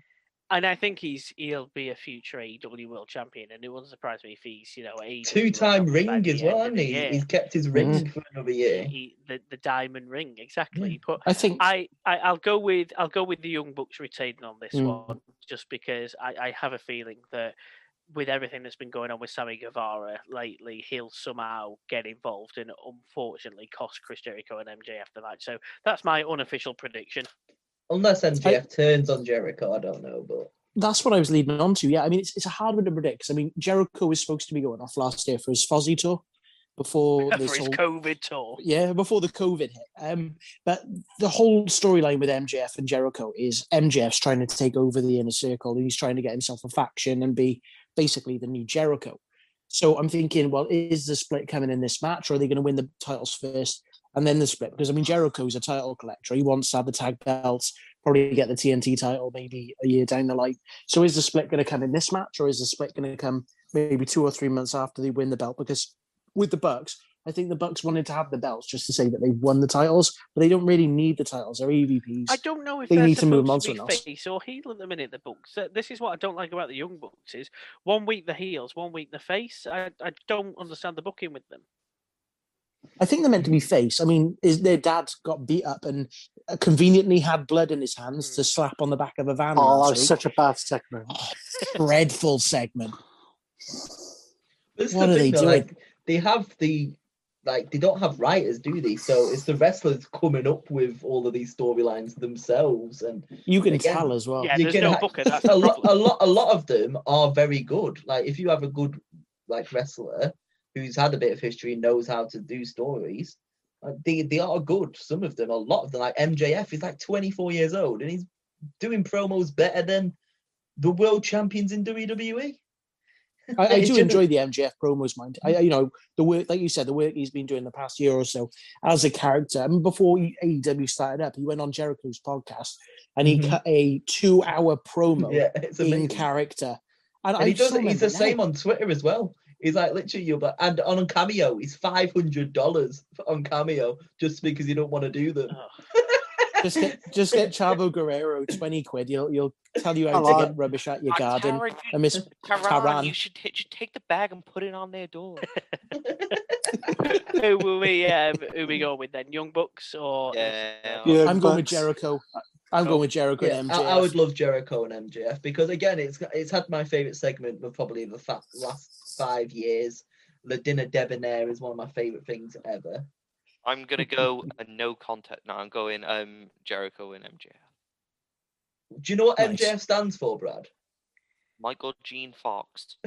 And I think he's he'll be a future AEW World Champion, and it wouldn't surprise me if he's you know AEW World Two-time ring the as well, end hasn't he? He's kept his ring for another year. He- the the diamond ring exactly. But I think I, I I'll go with I'll go with the Young Bucks retaining on this Mm. one, just because I, I have a feeling that with everything that's been going on with Sammy Guevara lately, he'll somehow get involved and unfortunately cost Chris Jericho and MJF the match. So that's my unofficial prediction. Unless MJF turns on Jericho, I don't know, but that's what I was leading on to. Yeah, I mean, it's, it's a hard one to predict. I mean, Jericho was supposed to be going off last year for his Fozzy tour, before (laughs) For this his whole COVID tour. yeah, before the COVID hit. Um, but the whole storyline with MJF and Jericho is MJF's trying to take over the inner circle and he's trying to get himself a faction and be basically the new Jericho. So I'm thinking, well, is the split coming in this match or are they going to win the titles first and then the split? Because I mean, Jericho's a title collector. He wants to have the tag belts, probably get the TNT title maybe a year down the line. So is the split going to come in this match or is the split going to come maybe two or three months after they win the belt? Because with the Bucks, I think the Bucks wanted to have the belts just to say that they won the titles, but they don't really need the titles. They're EVPs. I don't know if They need to move on to to be someone else. face or heel at the minute. The Bucks. This is what I don't like about the Young Bucks: is one week the heels, one week the face. I, I don't understand the booking with them. I think they're meant to be face. I mean, is their dad got beat up and uh, conveniently had blood in his hands to slap on the back of a van? Oh, that was week? such a bad segment. dreadful segment. This What the are thing, they though, doing? Like, they have the like they don't have writers, do they? So it's the wrestlers coming up with all of these storylines themselves, and You can Again, tell as well. Yeah, you there's can no ha- booker. A lot, a lot, a lot of them are very good. Like if you have a good like wrestler who's had a bit of history and knows how to do stories, like, they they are good. Some of them, a lot of them, like MJF is like 24 years old and he's doing promos better than the world champions in. WWE. I, I (laughs) do enjoy the MJF promos, mind. I, you know, the work, like you said, the work he's been doing the past year or so as a character. I mean, before AEW started up, he went on Jericho's podcast and he Mhm. cut a two-hour promo Yeah, it's in character. And, And he does. He's the now. same on Twitter as well. He's like literally you, but and on Cameo, he's five hundred dollars on Cameo just because you don't want to do them. Ugh. (laughs) Just get, just get Chavo Guerrero twenty quid. You'll he'll tell you I how to get rubbish at your Uh, garden. Taran, And Miss Taran, Taran. you should, t- should take the bag and put it on their door. (laughs) (laughs) who will we um, who we go with then? Young Bucks or yeah. Yeah, I'm going with Jericho. I'm going with Jericho Yeah, and I, MJF. I would love Jericho and MJF because again, it's it's had my favorite segment of probably the fa- last five years. The dinner debonair is one of my favorite things ever. I'm gonna go a (laughs) no contact. No, I'm going um Jericho and MJF. Do you know what Nice. MJF stands for, Brad? Michael Gene Fox. (laughs)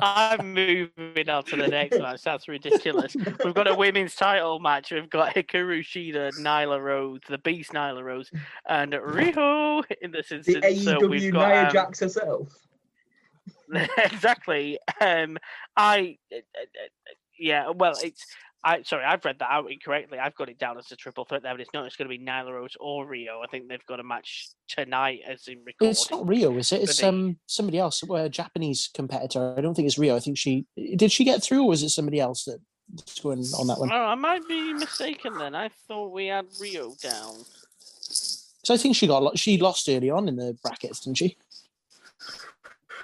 I'm moving on to the next (laughs) match. That's ridiculous. We've got a women's title match. We've got Hikaru Shida, Nyla Rose, the Beast Nyla Rose, and Riho in this The instance. So AEW we've Nia got um, Jax herself. (laughs) exactly. Um, I, uh, uh, uh, yeah. Well, it's. I sorry, I've read that out incorrectly. I've got it down as a triple threat there, but it's not. It's going to be Nyla Rose or Rio. I think they've got a match tonight, as in recording. It's not Rio, is it? It's um somebody else, a Japanese competitor. I don't think it's Rio. I think she did. She get through, or was it somebody else that's going on that one? Oh, I might be mistaken then. I thought we had Rio down. So I think she got. She lost early on in the brackets, didn't she?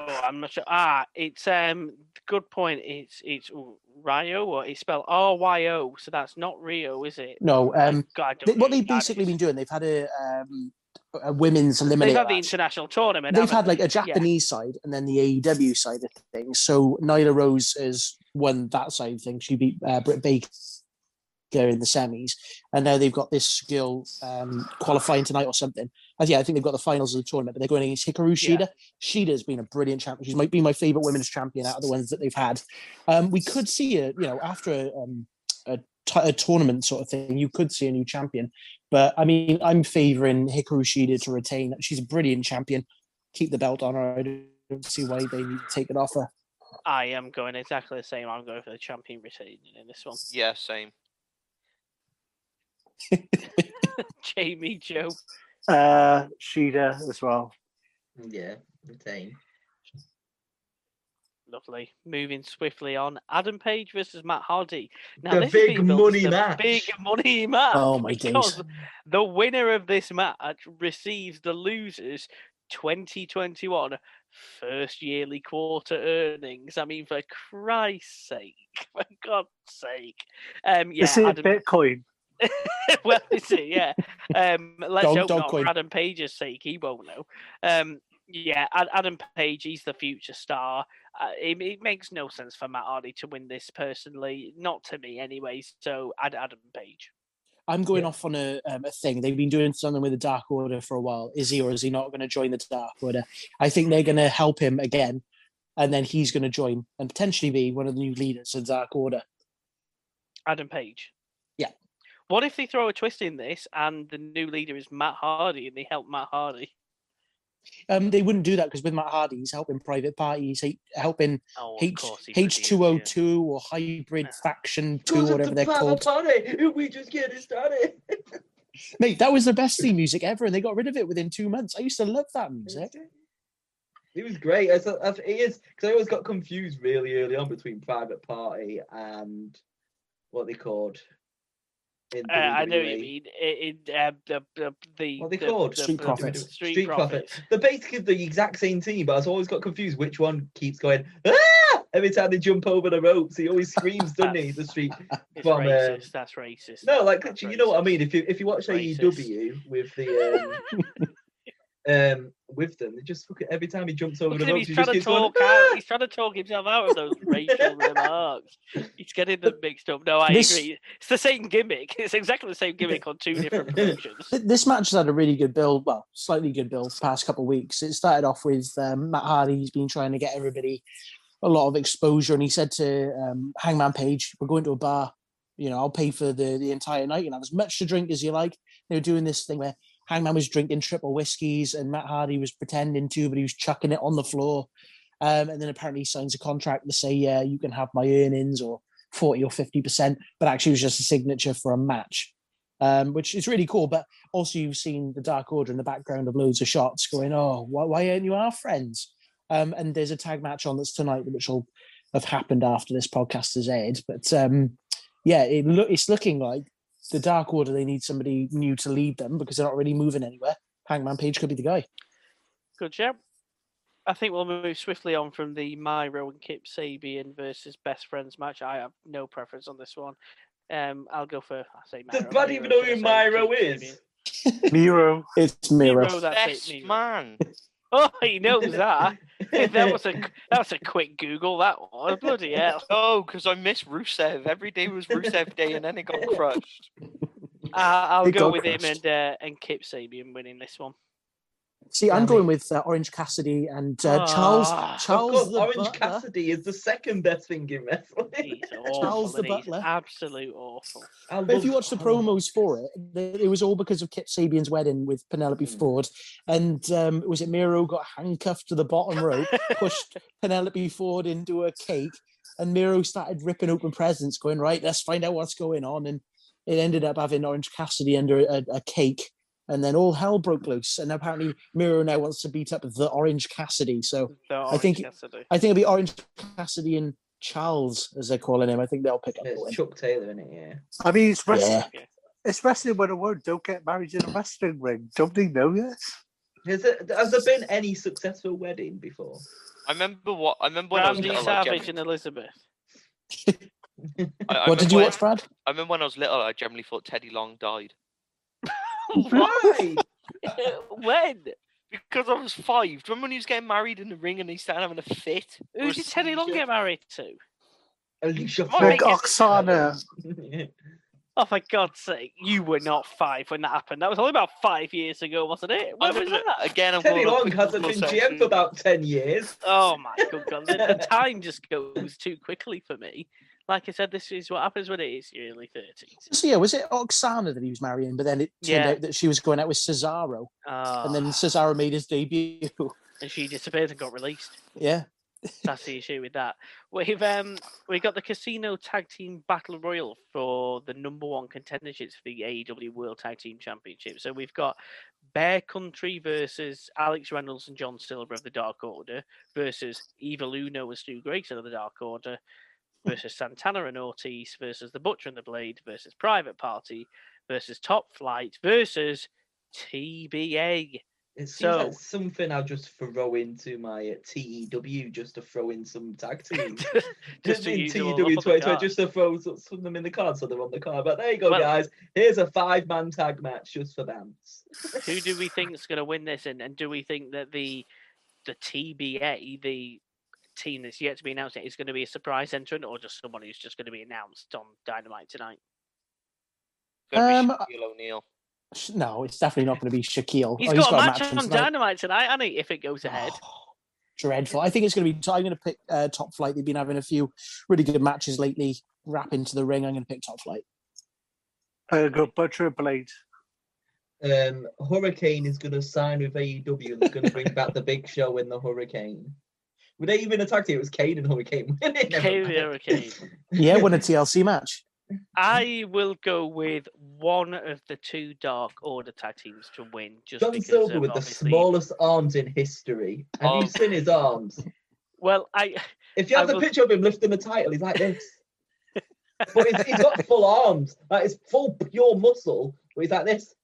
Oh, I'm not sure. Ah, it's um good point. It's it's Rio or it's spelled R Y O, so that's not Rio, is it? No. Um, God, they, what they've basically been doing, they've had a um a women's They've had the international tournament. They've had like a Japanese side and then the AEW side of things. So Nyla Rose has won that side of things. She beat uh, Britt Baker in the semis, and now they've got this girl um, qualifying tonight or something. And yeah, I think they've got the finals of the tournament, but they're going against Hikaru Yeah. Shida. Shida's been a brilliant champion. She might be my favorite women's champion out of the ones that they've had. Um, we could see a, you know, after a, um, a, t- a tournament sort of thing, you could see a new champion. But I mean, I'm favouring Hikaru Shida to retain. She's a brilliant champion. Keep the belt on her. I don't see why they need to take it off her. I am going exactly the same. I'm going for the champion retaining in this one. Yeah, same. (laughs) Jamie Joe. Uh, Shida as well. Yeah, retain. Lovely. Moving swiftly on. Adam Page versus Matt Hardy. Now, The this big being billed as money the match. Big money match. Oh, my days. the winner of this match receives the losers 2021 first yearly quarter earnings. I mean, for Christ's sake, (laughs) for God's sake. Um, yeah, Is it Adam, Bitcoin? (laughs) well, is it? Yeah. Um, let's Don't- hope don't not for Adam Page's sake. He won't know. Um, yeah, Adam Page, he's the future star. Uh, it, it makes no sense for Matt Hardy to win this personally, not to me, anyway. So, Ad- Adam Page. I'm going off on a, um, a thing. They've been doing something with the Dark Order for a while. Is he or is he not going to join the Dark Order? I think they're going to help him again and then he's going to join and potentially be one of the new leaders of the Dark Order. Adam Page. Yeah. What if they throw a twist in this and the new leader is Matt Hardy and they help Matt Hardy? Um, they wouldn't do that because with Matt Hardy, he's helping private parties, he, helping Oh, H course H two O redeemed, two or Hybrid Faction two, Goes whatever to they're called. Party. We just getting started. (laughs) Mate, that was the best theme music ever, and they got rid of it within two months. I used to love that music. It was great. It's, it's- it is because I always got confused really early on between Private Party and what they called. In Uh, I know what you mean. In, it, uh, the, the, the, What are they the- called? the- Street Profits. Street, Street Profits. Profits. They're basically the exact same team, but I've always got confused which one keeps going ah! every time they jump over the ropes. He always screams, (laughs) doesn't he? The street. (laughs) It's From, racist. That's racist. No, like That's literally, you know what I mean. If you if you watch Racist. AEW with the um, (laughs) um with them, they just fucking every time he jumps over Look the him, ropes, he's he trying just to keeps going, talk out. "Ah!" He's trying to talk himself out of those racial (laughs) remarks. He's getting them mixed up. No, I This- agree. It's the same gimmick. (laughs) It's exactly the same gimmick on two different (laughs) promotions. This match has had a really good build, well, slightly good build the past couple of weeks. It started off with um, Matt Hardy. He's been trying to get everybody a lot of exposure, and he said to um, Hangman Page, "We're going to a bar. You know, I'll pay for the the entire night and have as much to drink as you like." They were doing this thing where Hangman was drinking triple whiskeys, and Matt Hardy was pretending to, but he was chucking it on the floor. Um, and then apparently he signs a contract to say, "Yeah, you can have my earnings or forty or fifty percent," but actually it was just a signature for a match. Um, which is really cool, but also you've seen the Dark Order in the background of loads of shots going, oh, why, why aren't you our friends? Um, and there's a tag match on that's tonight, which will have happened after this podcast has aired. But um, yeah, it look it's looking like the Dark Order. They need somebody new to lead them because they're not really moving anywhere. Hangman Page could be the guy. Good job. I think we'll move swiftly on from the Myro and Kip Sabian versus best friends match. I have no preference on this one. Um, I'll go for I say Does Myro. Brad even know who say? Myro is? Sabian. Miro. (laughs) It's Miro. Miro, that's it, Best Miro. man. Oh, he knows (laughs) that. that was a that was a quick Google. That was bloody hell. (laughs) Oh, because I miss Rusev. Every day was Rusev Day, and then it got (laughs) crushed. Uh, I'll It go got with him and uh, and Kip Sabian winning this one. See, I'm Damn going with uh, Orange Cassidy and uh, Charles. Ah, of Of Charles course, the Orange Butler. Cassidy is the second best thing in wrestling. He's (laughs) awful. Charles the and he's Butler. absolute awful. But if you watch the promos for it, it was all because of Kip Sabian's wedding with Penelope Mm. Ford, and um, was it Miro got handcuffed to the bottom rope, (laughs) pushed Penelope Ford into a cake, and Miro started ripping open presents, going right, let's find out what's going on, and it ended up having Orange Cassidy under a, a cake, and then all hell broke loose, and apparently Miro now wants to beat up the Orange Cassidy, so The I think- Cassidy. I think it'll be Orange Cassidy and Charles, as they're calling him. I think they'll pick up the It's win. Chuck Taylor in it, yeah. I mean, it's wrestling. Yeah. It's wrestling 101. Don't get married in a wrestling ring. Don't they know this? Has there, has there been any successful wedding before? I remember what I remember when I was little. I, Savage gem- and Elizabeth. (laughs) I, I What did you when- watch, Brad? I remember when I was little. I generally thought Teddy Long died (laughs) Why? (laughs) when? because I was five. Do you remember when he was getting married in the ring and he started having a fit? Who or a did Teddy Long get married to? Alicia Oh, Big make Fox. it- Oksana. (laughs) Oh, for God's sake, you were not five when that happened. That was only about five years ago, wasn't it? I When was remember- that? Again, I'm Teddy Long hasn't been GM for about 10 years. Oh my good God, the, the time just goes too quickly for me. Like I said, this is what happens when it is your early thirties. So yeah, was it Oksana that he was marrying? But then it turned Yeah. out that she was going out with Cesaro, and then Oh, Cesaro made his debut. (laughs) and she disappeared and got released. yeah, That's the issue with that. We've um we got the Casino Tag Team Battle Royal for the number one contenderships for the AEW World Tag Team Championship. So we've got Bear Country versus Alex Reynolds and John Silver of the Dark Order versus Evil Uno and Stu Grayson of the Dark Order versus Santana and Ortiz versus the Butcher and the Blade versus Private Party versus Top Flight versus TBA. It seems So- like something I'll just throw into my uh, TEW just to throw in some tag (laughs) teams. (laughs) Just to in use them all TEW up on the 2020, just to throw some of them in the card so they're on the card. But there you go, Well- guys. Here's a five man tag match just for Bams. who do we (laughs) think is going to win this and, and do we think that the the TBA the team that's yet to be announced yet is going to be a surprise entrant or just someone who's just going to be announced on Dynamite tonight Um, Shaquille O'Neal. No, it's definitely not going to be Shaquille. He's Oh, got a match from on tonight. Dynamite tonight hasn't he if it goes ahead Oh, dreadful. I think it's going to be. I'm going to pick uh, Top Flight. They've been having a few really good matches lately. Wrap into the ring. I'm going to pick Top Flight. I'm gonna Butcher Blade. Um, Hurricane is going to sign with AEW and they're going to bring back the Big Show in the Hurricane. Were they even a tag team? It was Kane and Hurricane. Kane (laughs) mind. the Hurricane. Yeah, won a TLC match. I will go with one of the two Dark Order tag teams to win. Just John because Silver with the smallest arms in history. Have Oh. you seen his arms? Well, I If you have I the will- picture of him lifting the title, he's like this. (laughs) but he's, he's got full arms. Like it's full pure muscle. But he's like this.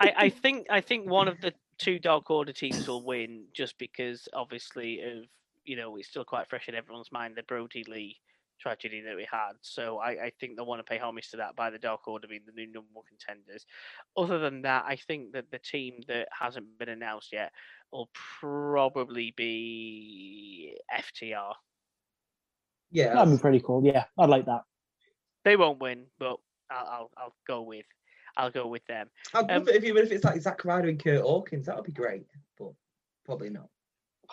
I, I think I think one of the two Dark Order teams (laughs) will win just because obviously of you know it's still quite fresh in everyone's mind the Brodie Lee tragedy that we had. So I, I think they want to pay homage to that by the Dark Order being the new number one contenders. Other than that, I think that the team that hasn't been announced yet will probably be FTR. Yeah. That'd be pretty cool. Yeah, I'd like that. They won't win, but I'll I'll, I'll go with I'll go with them. I'd um, love it if, even if it's like Zack Ryder and Kurt Hawkins. That would be great. But probably not.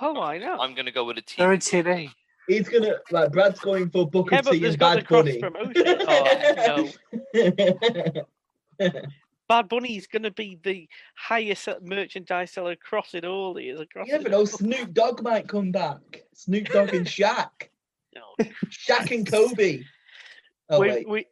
Oh, I know. I'm gonna go with a team. They're in TNA. He's gonna like Brad's going for Booker Yeah, but T and got the Bad cross Bunny. promotion. (laughs) Oh, no. (laughs) Bad Bunny's going to be the highest merchandise seller across it all. He is across you never it know. all. Snoop Dogg might come back. Snoop Dogg and (laughs) Shaq. No. Shaq and Kobe. Oh we, wait. we,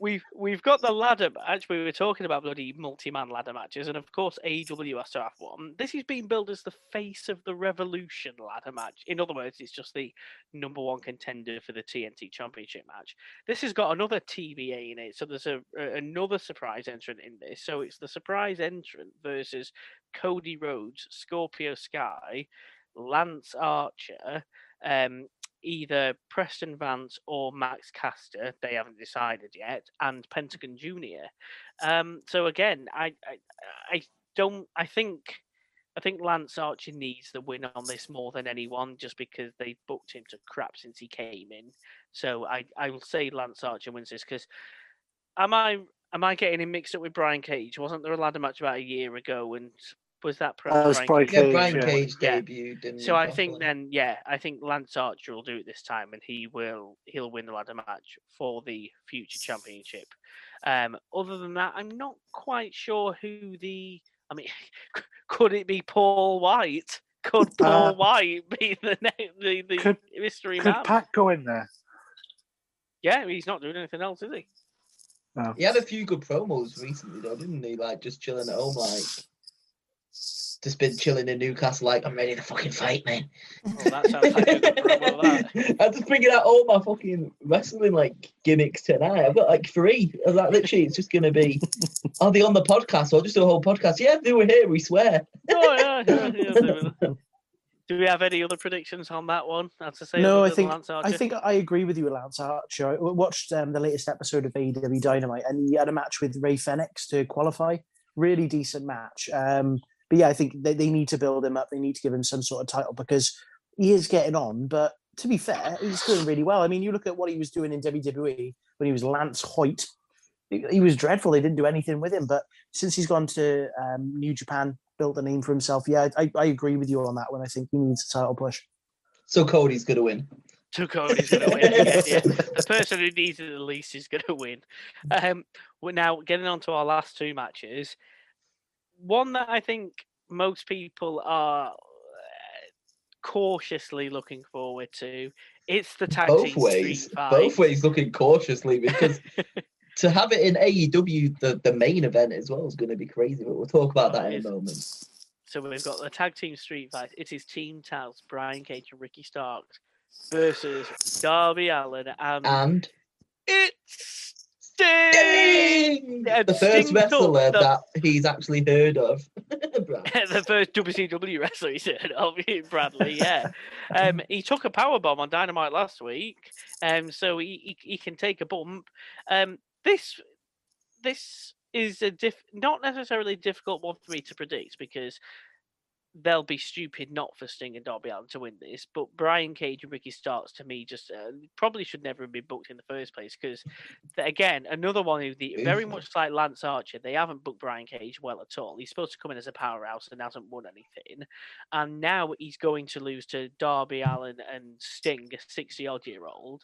we've we've got the ladder match. We were talking about bloody multi-man ladder matches, and of course AEW has to have one. This is being billed as the face of the Revolution ladder match. In other words, it's just the number one contender for the TNT Championship match. This has got another TBA in it, so there's a, a- another surprise entrant in this. So it's the surprise entrant versus Cody Rhodes, Scorpio Sky, Lance Archer, um, either Preston Vance or Max Caster. They haven't decided yet, and Pentagon Junior. Um, so again, I, I I don't. I think I think Lance Archer needs the win on this more than anyone, just because they booked him to crap since he came in. So I I will say Lance Archer wins this because am I am I getting him mixed up with Brian Cage? Wasn't there a ladder match about a year ago and was that pro- That was Brian yeah, Cage, Brian yeah. Cage Yeah. debuted. In so I Buffalo. think then, yeah, I think Lance Archer will do it this time, and he will he'll win the ladder match for the future championship. Um, other than that, I'm not quite sure who the. I mean, (laughs) could it be Paul White? Could Paul Uh, White (laughs) be the ne- the, the could- mystery Could man? Pat go in there? Yeah, he's not doing anything else, is he? No. He had a few good promos recently, though, didn't he? Like just chilling at home, like just been chilling in Newcastle. Like I'm ready to fucking fight, man. That sounds like a. That. (laughs) I'm just bringing out all my fucking wrestling like gimmicks tonight. I've got like three. I was like, literally, it's just gonna be. (laughs) Are they on the podcast? Or I'll just do a whole podcast. Yeah, they were here. We swear. Oh yeah, yeah, yeah, do. (laughs) Do we have any other predictions on that one? As I say, No, I think Lance I think I agree with you, Lance Archer. I watched um, the latest episode of AEW Dynamite, and he had a match with Rey Fenix to qualify. Really decent match. Um, but yeah, I think they, they need to build him up. They need to give him some sort of title because he is getting on. But to be fair, he's doing really well. I mean, you look at what he was doing in WWE when he was Lance Hoyt. He, he was dreadful. They didn't do anything with him. But since he's gone to um, New Japan, built a name for himself, yeah, I, I agree with you on that one. I think he needs a title push. So Cody's gonna win. So Cody's going to win. yeah, (laughs) yeah. The person who needs it the least is going to win. Um, we're now getting on to our last two matches. One that I think most people are uh, cautiously looking forward to. It's the tag Both team ways. Street Fight. Both ways looking cautiously because (laughs) to have it in AEW, the, the main event as well, is going to be crazy. But we'll talk about that in a moment. So we've got the tag team street fight. It is Team Taz, Brian Cage and Ricky Starks versus Darby Allin and And it's Sting! The first Sting wrestler the- that he's actually heard of. (laughs) (laughs) The first WCW wrestler he's heard of, (laughs) Bradley. Yeah, um, he took a power bomb on Dynamite last week, um, so he, he he can take a bump. Um, this this is a diff- not necessarily a difficult one for me to predict because they'll be stupid not for Sting and Darby Allin to win this. But Brian Cage and Ricky Starks, to me, just uh, probably should never have been booked in the first place because, again, another one who the very much like Lance Archer, they haven't booked Brian Cage well at all. He's supposed to come in as a powerhouse and hasn't won anything, and now he's going to lose to Darby Allin and Sting, a sixty odd year old,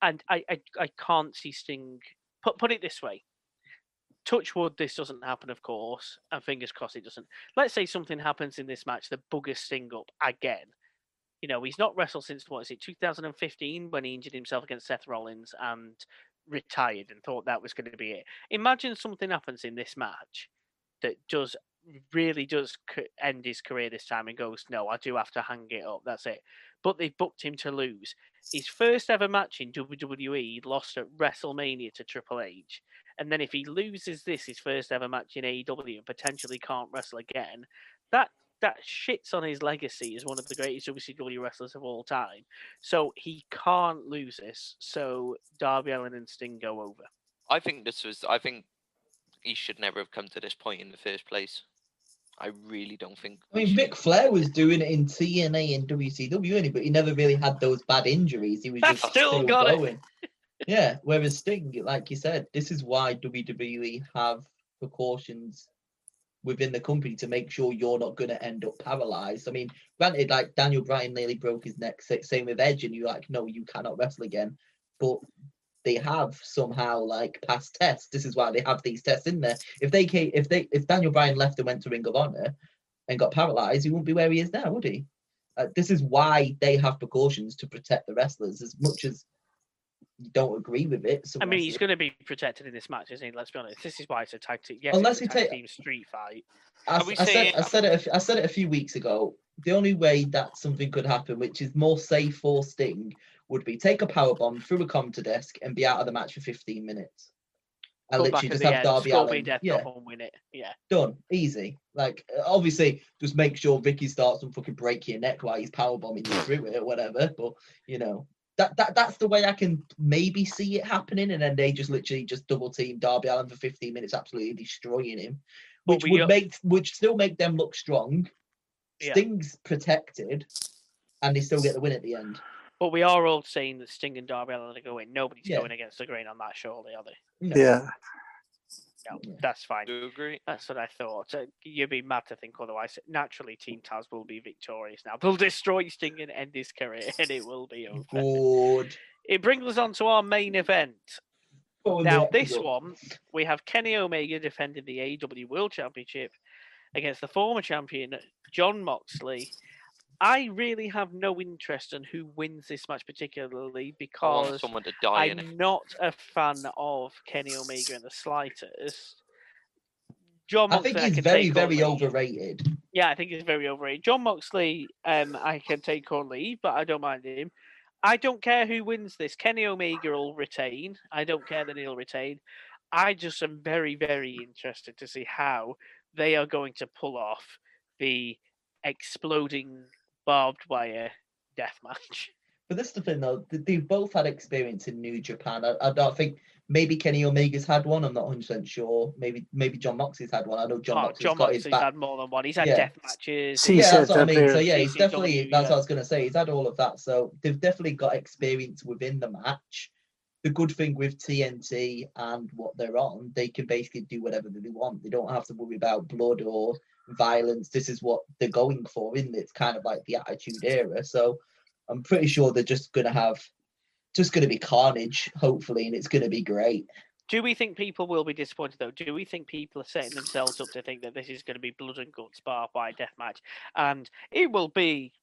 and I, I I can't see Sting. Put put it this way. Touch wood, this doesn't happen, of course, and fingers crossed it doesn't let's say something happens in this match that buggers Sting up again. You know, he's not wrestled since what is it, 2015, when he injured himself against Seth Rollins and retired and thought that was going to be it. Imagine something happens in this match that does really does end his career this time and goes, no, I do have to hang it up. That's it. But they've booked him to lose. His first ever match in WWE he lost at WrestleMania to Triple H. And then if he loses this, his first ever match in AEW, and potentially can't wrestle again, that that shits on his legacy as one of the greatest WCW wrestlers of all time. So he can't lose this. So Darby Allin and Sting go over. I think this was. I think he should never have come to this point in the first place. I really don't think. I mean, should- Ric Flair was doing it in TNA and WCW, only, but he never really had those bad injuries. He was I've just still got it. Yeah, whereas Sting, like you said, this is why WWE have precautions within the company to make sure you're not going to end up paralyzed. I mean, granted, like Daniel Bryan nearly broke his neck. Same with Edge, and you're like, no, you cannot wrestle again. But they have somehow like passed tests. This is why they have these tests in there. If they came, if they if Daniel Bryan left and went to Ring of Honor and got paralyzed, he wouldn't be where he is now, would he? Uh, this is why they have precautions to protect the wrestlers as much as don't agree with it. some I mean, he's going to be protected in this match, isn't he? Let's be honest. This is why it's a tag team. Yes, Unless it's a he tag ta- team street fight. I, I said, I said it. a f- I said it a few weeks ago. The only way that something could happen, which is more safe for Sting, would be take a power bomb through a commentator desk and be out of the match for 15 minutes. I literally just have end, Darby. Death Yeah, win it. Yeah. done, easy. Like obviously, just make sure Ricky Starks and fucking break your neck while he's power bombing you through it or whatever. But you know. That, that that's the way I can maybe see it happening, and then they just literally just double team Darby Allin for 15 minutes, absolutely destroying him, which would make which still make them look strong. Yeah. Sting's protected, and they still get the win at the end. But we are all saying that Sting and Darby Allin are going. Nobody's Yeah. going against the grain on that, surely, are they? No. Yeah. No, Yeah. that's fine. Do you agree? That's what I thought. Uh, You'd be mad to think otherwise. Naturally, Team Taz will be victorious now. They'll destroy Sting and end his career, (laughs) and it will be over. Good. It brings us on to our main event. Oh, Now, no, this no. one, we have Kenny Omega defending the AEW World Championship against the former champion, Jon Moxley. I really have no interest in who wins this match, particularly I because someone to die. I'm not a fan of Kenny Omega in the slightest. John I think he's can very, very leave. overrated. Yeah, I think he's very overrated. Jon Moxley, um, I can take or leave, but I don't mind him. I don't care who wins this. Kenny Omega will retain. I don't care that he'll retain. I just am very, very interested to see how they are going to pull off the exploding barbed wire death match. (laughs) But this is the thing, though. They've both had experience in New Japan. I, I don't think maybe Kenny Omega's had one. I'm not 100 percent sure. Maybe maybe Jon Moxley's had one. I know John Oh, Moxley's John got his Moxley's back. had more than one. He's had Yeah. death matches. See, yeah, said that's what I mean. So yeah, he's CZW, definitely that's yeah. what I was gonna say. He's had all of that. So they've definitely got experience within the match. The good thing with TNT and what they're on, they can basically do whatever they want. They don't have to worry about blood or violence. This is what they're going for, isn't it? It's kind of like the Attitude Era. So I'm pretty sure they're just gonna have just gonna be carnage, hopefully, and it's gonna be great. Do we think people will be disappointed though? Do we think people are setting themselves up to think that this is going to be blood and guts barbed wire death match, and it will be,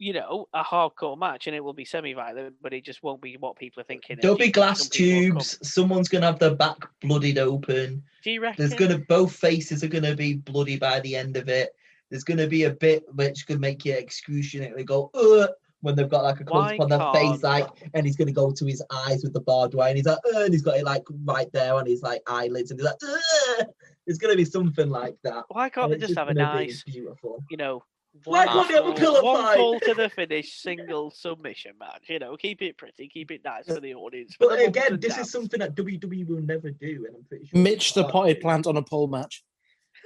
you know, a hardcore match, and it will be semi-violent, but it just won't be what people are thinking. There'll be glass tubes. Someone's gonna have their back bloodied open. Do you reckon? There's gonna both faces are gonna be bloody by the end of it. There's gonna be a bit which could make you excruciatingly go Ugh! when they've got like a close on their face, like, and he's gonna go to his eyes with the barbed wire, and he's like, Ugh! and he's got it like right there on his like eyelids, and he's like, Ugh! it's gonna be something like that. Why can't they it's just have a nice, beautiful. you know? Why one can't they have pillow one fight? fall to the finish, single submission match. You know, keep it pretty, keep it nice for the audience. for But again, this dads. is something that WWE will never do, and I'm pretty sure. Mitch the potted plant on a pole match.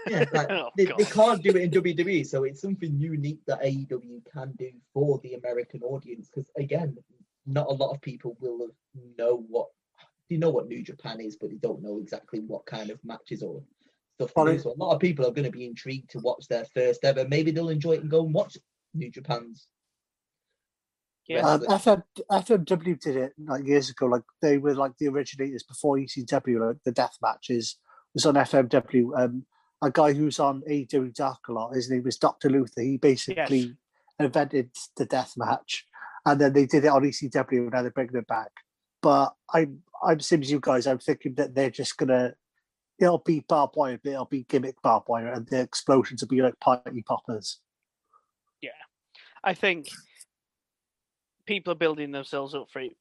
Yeah, (laughs) like, Oh, they, they can't do it in WWE, so it's something unique that AEW can do for the American audience. Because again, not a lot of people will know what you know what New Japan is, but they don't know exactly what kind of matches or stuff. Well, do. So a lot of people are going to be intrigued to watch their first ever. Maybe they'll enjoy it and go and watch New Japan's. Yeah. Um, wrestling. FM, FMW did it like years ago. Like they were like the originators before ECW. Like the death matches was on FMW. Um, a guy who's on AEW Dark a lot. His name was Doctor Luther. He basically invented the death match, and then they did it on ECW, and now they're bringing it back. But I'm I'm same as you guys. I'm thinking that they're just gonna. It'll be barbed wire, but it'll be gimmick barbed wire, and the explosions will be like party poppers. Yeah, I think people are building themselves up for it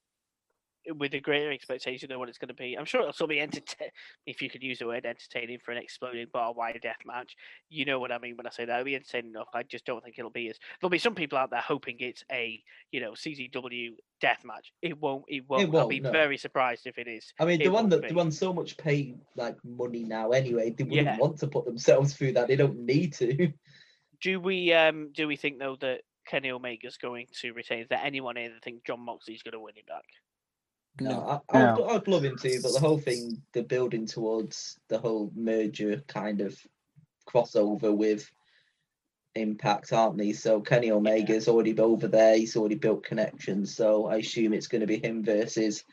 with a greater expectation of what it's going to be. I'm sure it'll still be entertaining, if you could use the word entertaining for an exploding barbed wire death match. You know what I mean when I say that. It'll be entertaining enough. I just don't think it'll be as. There'll be some people out there hoping it's a, you know, CZW death match. It won't. It won't. I'll won't, be no. very surprised if it is. I mean, It the one that be. the one so much pay like money now anyway. They wouldn't Yeah. want to put themselves through that. They don't need to. Do we um do we think though that Kenny Omega's going to retain? Is there anyone here that think Jon Moxley's going to win him back? No, I, I'd, No. I'd love him to, but the whole thing, they're building towards the whole merger kind of crossover with Impact, aren't they? So Kenny Omega's already over there. He's already built connections. So I assume it's going to be him versus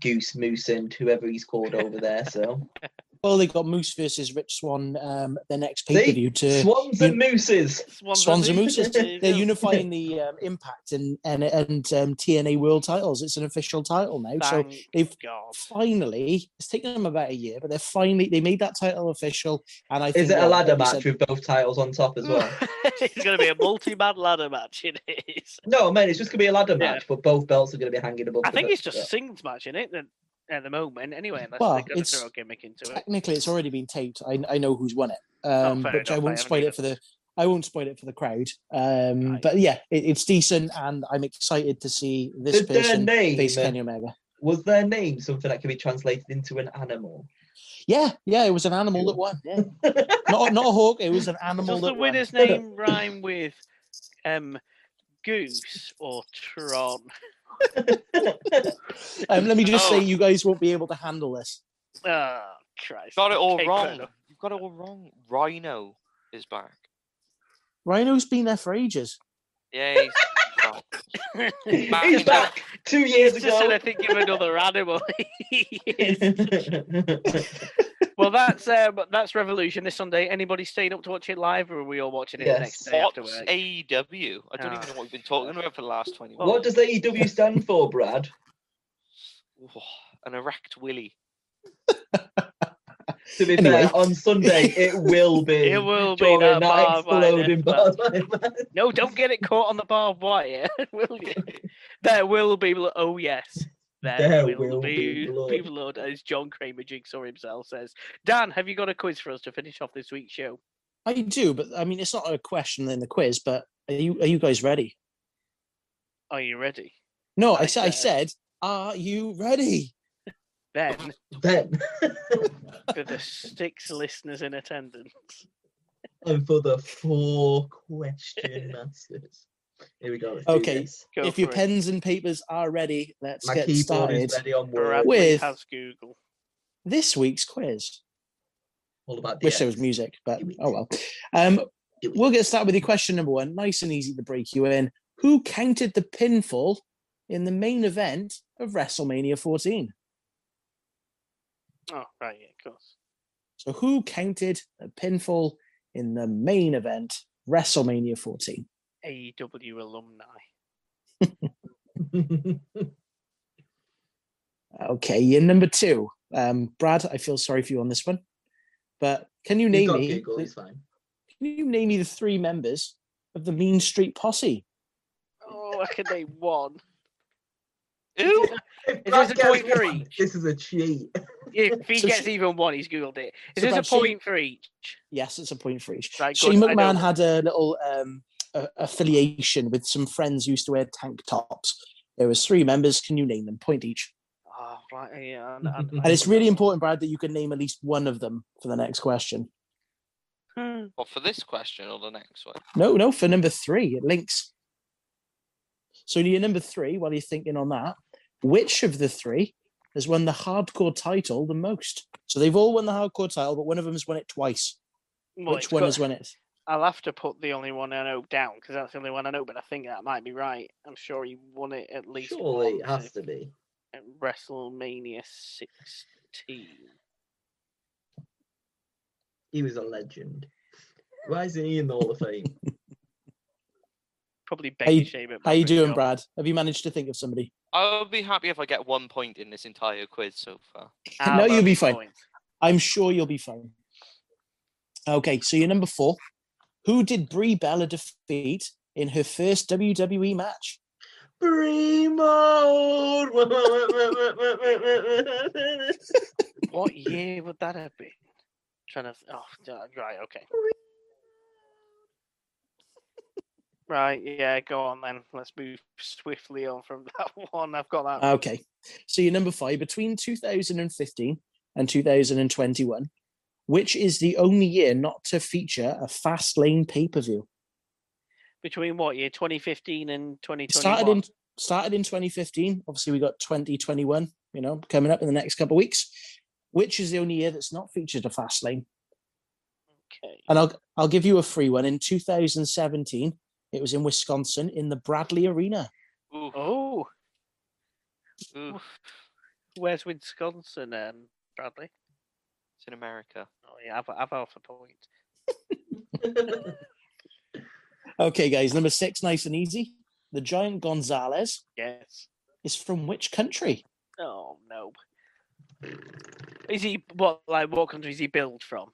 Goose Moose and whoever he's called over there. So (laughs) Well, they got Moose versus Rich Swann um, the next See? pay per view to Swans and Mooses. Swans, Swans and Mooses, Mooses. there you They're unifying (laughs) the um, Impact and and and um, TNA World titles. It's an official title now. So they've God. finally. It's taken them about a year, but they're finally they made that title official. And I think Is it a ladder match said- with both titles on top as well? (laughs) it's going to be a multi-man ladder match. It is. no, man, it's just going to be a ladder Yeah. match, but both belts are going to be hanging above. I the think it's just a singles match in it at- at the moment. Anyway, unless Well, they're going to it's throw a gimmick into it. technically it's already been taped. I, I know who's won it, um, fair but I enough, I won't haven't spoil either. it for the. I won't spoil it for the crowd. Um, Right. But yeah, it, it's decent, and I'm excited to see this Did their person name face uh, Kenny Omega. was their name something that can be translated into an animal? Yeah, yeah, it was an animal that won. Yeah. not not a hawk. It was an animal Does the that won. winner's name rhyme with um, goose or Tron? (laughs) Um, let me just Oh. say, you guys won't be able to handle this. Oh, Christ. Got it all Okay, fair wrong. enough. You've got it all wrong. Rhino is back. Rhino's been there for ages. Yeah, he's (laughs) back. He's Matt- back two years It's just ago. trying to think of another animal. (laughs) (laughs) well, that's um, that's Revolution this Sunday. Anybody staying up to watch it live, or are we all watching it the next day after What's work? AEW? I don't Ah. even know what we've been talking about for the last 20 what minutes. does AEW stand for, Brad? Oh, An erect willy. (laughs) To be Anyway. fair, on Sunday it will be. (laughs) It will be that that barbed exploding (laughs) death barbed wire. No, don't get it caught on the barbed wire, (laughs) will you? There will be. Oh yes, there, There will, will be, be blood. be blood, as John Kramer Jigsaw himself says. Dan, have you got a quiz for us to finish off this week's show? I do, but I mean, it's not a question in the quiz. But are you are you guys ready? Are you ready? No, I I said I said- said, are you ready? Then, Then, for the six listeners in attendance, and for the four question (laughs) masters. Here we go. let's Okay, go if your it. pens and papers are ready, let's My get keyboard started. is ready on word. With- has Google. This week's quiz. All about Wish there was music, but oh well. Um, we'll get started with your question number one. Nice and easy to break you in. Who counted the pinfall in the main event of WrestleMania 14? Oh, right, yeah, of course. So, who counted a pinfall in the main event, WrestleMania 14? AEW alumni. (laughs) Okay, you're number two. Um, Brad, I feel sorry for you on this one, but can you name me? Google, the- it's fine. Can you name me the three members of the Mean Street Posse? Oh, I can name one. Ooh, If Is Brad this a gets point for each? This is a cheat. If he (laughs) So gets sh- even one, he's googled it. Is So this a Brad, Shane- point for each? Yes, it's a point for each. Right, Shane good, I know McMahon had a little um, a- affiliation with some friends who used to wear tank tops. There was three members. Can you name them? Point each. Oh, right, yeah. And, and, And it's really important, Brad, that you can name at least one of them for the next question. Hmm. What for this question or the next one? No, no, for number three, it links. So your number three, while you're thinking on that, which of the three has won the hardcore title the most? So they've all won the hardcore title, but one of them has won it twice. Well, which it's one got- has won it? I'll have to put the only one I know down because that's the only one I know, but I think that might be right. I'm sure he won it at least Surely it has to be. at WrestleMania 16. He was a legend. Why isn't he in the Hall of Fame? (laughs) Probably How you- Becky Shea, How you doing, Jones. Brad? Have you managed to think of somebody? I'll be happy if I get one point in this entire quiz so far. (laughs) How No, you'll be fine. points? I'm sure you'll be fine. Okay, so you're number four. Who did Brie Bella defeat in her first WWE match? Brie mode. (laughs) (laughs) What year would that have been? Trying to. Oh, d- right, okay. Right, yeah, go on then. Let's move (laughs) swiftly on from (laughs) that one. I've got that. Okay, so you're number five. Between 2015 and 2021, which is the only year not to feature a Fastlane pay per view? Between what year? 2015 and 2021. Started in started in 2015. Obviously, we got 2021. You know, coming up in the next couple of weeks. Which is the only year that's not featured a Fastlane? Okay. And I'll I'll give you a free one. In 2017, it was in Wisconsin in the Bradley Arena. Ooh, Oh, ooh, where's Wisconsin, um, Bradley? it's in America. Oh, yeah, I've, I've half a point. (laughs) Okay, guys, number six, nice and easy. The giant Gonzalez Yes. is from which country? Oh, no. Is he, what, like, what country is he billed from?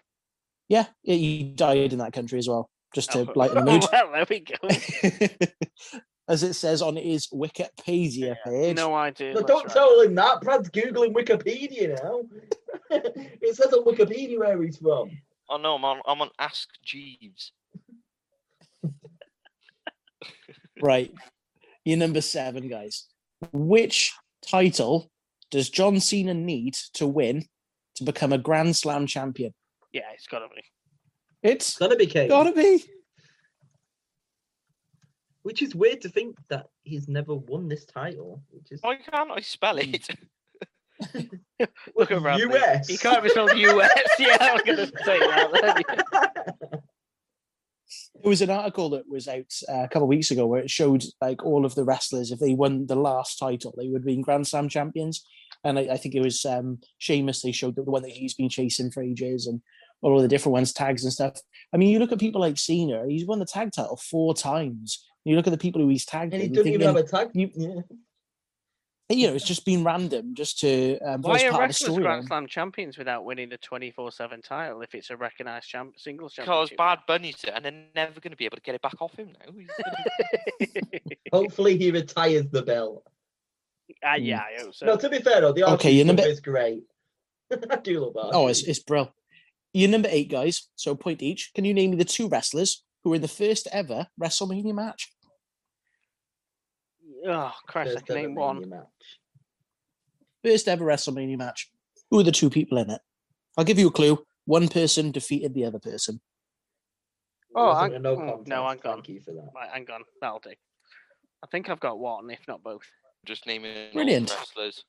Yeah, yeah, he died in that country as well. Just to Oh, lighten (laughs) the mood. well, there we go. (laughs) As it says on his Wikipedia page. No idea. No, that's don't right. tell him that. Brad's googling Wikipedia now. (laughs) it says on Wikipedia where he's from. Oh no, I'm on, I'm on Ask Jeeves. Right. You're number seven, guys. Which title does John Cena need to win to become a Grand Slam champion? Yeah, it's got to be. It's It's gotta be Kane. gotta be. Which is weird to think that he's never won this title. Which is Why can't I spell it? (laughs) Look at Bradley. US. He can't even spell US. (laughs) yeah, I was going to say that. then. There was an article that was out uh, a couple of weeks ago where it showed like all of the wrestlers, if they won the last title, they would be Grand Slam champions. And I, I think it was um Sheamus, they showed the one that he's been chasing for ages and all of the different ones, tags and stuff. I mean, you look at people like Cena, he's won the tag title four times. You look at the people who he's tagged and he in, doesn't even have a tag. you- yeah. you know, it's just been random just to um, Why as are part of the wrestlers Grand. Slam champions without winning the 24 7 title if it's a recognised champ- singles Because? Bad Bunny's it, and they're never going to be able to get it back off him now. He's gonna- (laughs) Hopefully he retires the belt. Ah, yeah, I hope so. No, to be fair though, the Okay, okay, your stuff is great. (laughs) I do love that. Oh, it's, it's brilliant. You're number eight, guys. So point each. Can you name me the two wrestlers who were in the first ever WrestleMania match? oh, Christ, I First can ever name one. Match. First ever WrestleMania match. Who are the two people in it? I'll give you a clue. One person defeated the other person. Oh, Wasn't I- a no mm, contest. no, I'm gone. Thank you for that. Right, hang on. That'll do. I think I've got one, if not both. Just naming all Brilliant. wrestlers.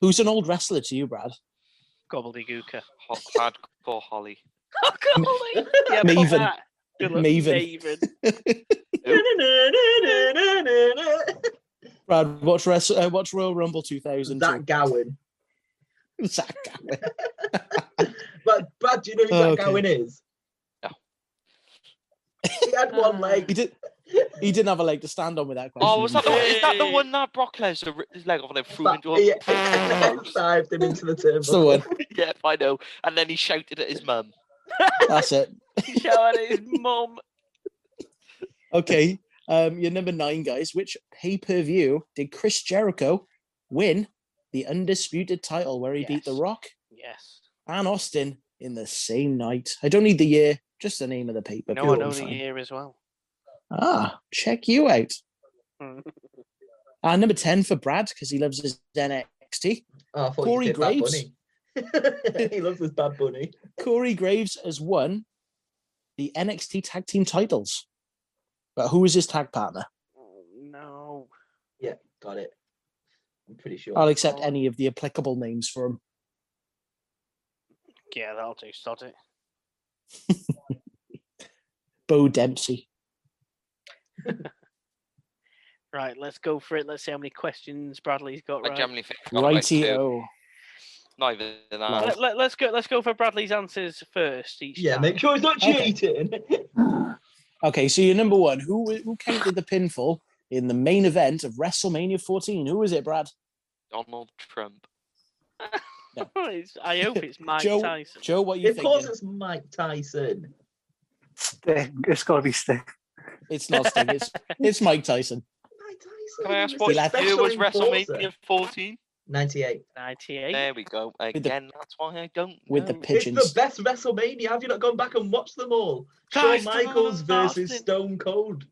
Who's an old wrestler to you, Brad? Gobbledygooker. Ho- Hardcore Holly. Oh, golly. (laughs) Yeah, put Maven. that. Good luck, Maven. Maven. (laughs) Brad, watch, Wrest- uh, watch Royal Rumble 2000. Zach Gowen. (laughs) Zach Gowen. But Brad, do you know who Oh, Zach okay. Gowen is? No. He had one Ah. leg. He did. He didn't have a leg to stand on with that question. Oh, was that the, is that the one that Brock Lesnar ripped his leg off and then threw him into a yeah, post? (laughs) (laughs) dived him into the That's the turnbuckle. one. (laughs) Yeah, I know. And then he shouted at his mum. That's it. he shouted at his mum. Okay. Um, you're number nine, guys. Which pay per view did Chris Jericho win the undisputed title where he beat The Rock Yes. and Austin in the same night? I don't need the year, just the name of the paper. view. No, I know the year as well. Ah, check you out. (laughs) Uh, number 10 for Brad because he loves his NXT. Oh, Corey you said Bad Graves. (laughs) He loves this bad bunny. Corey Graves has won the NXT tag team titles. But who is his tag partner? Oh, no. Yeah, got it. I'm pretty sure. I'll accept any of the applicable names for him. Yeah, that'll do. Sod it. (laughs) Bo Dempsey. Right, let's go for it. Let's see how many questions Bradley's got I right. generally think I've got about two. Righty-o. Not even that. Let, let, us go. Let's go for Bradley's answers first. Each Yeah, time. make sure he's not Okay. cheating. (sighs) Okay, so you're number one. Who who counted the pinfall in the main event of WrestleMania 14? Who was it, Brad? Donald Trump. (laughs) It's- I hope it's Mike Joe, Tyson. Joe, what are you of course, thinking? it's Mike Tyson. Sting. It's got to be Sting. It's not Sting. It's (laughs) it's Mike Tyson. Mike Tyson. Can I ask what a year was. WrestleMania 14? 98. 98. There we go. the- Again, that's why I don't With the know. pigeons. It's the best WrestleMania. Have you not gone back and watched them all? Shawn Michaels versus laughing. Stone Cold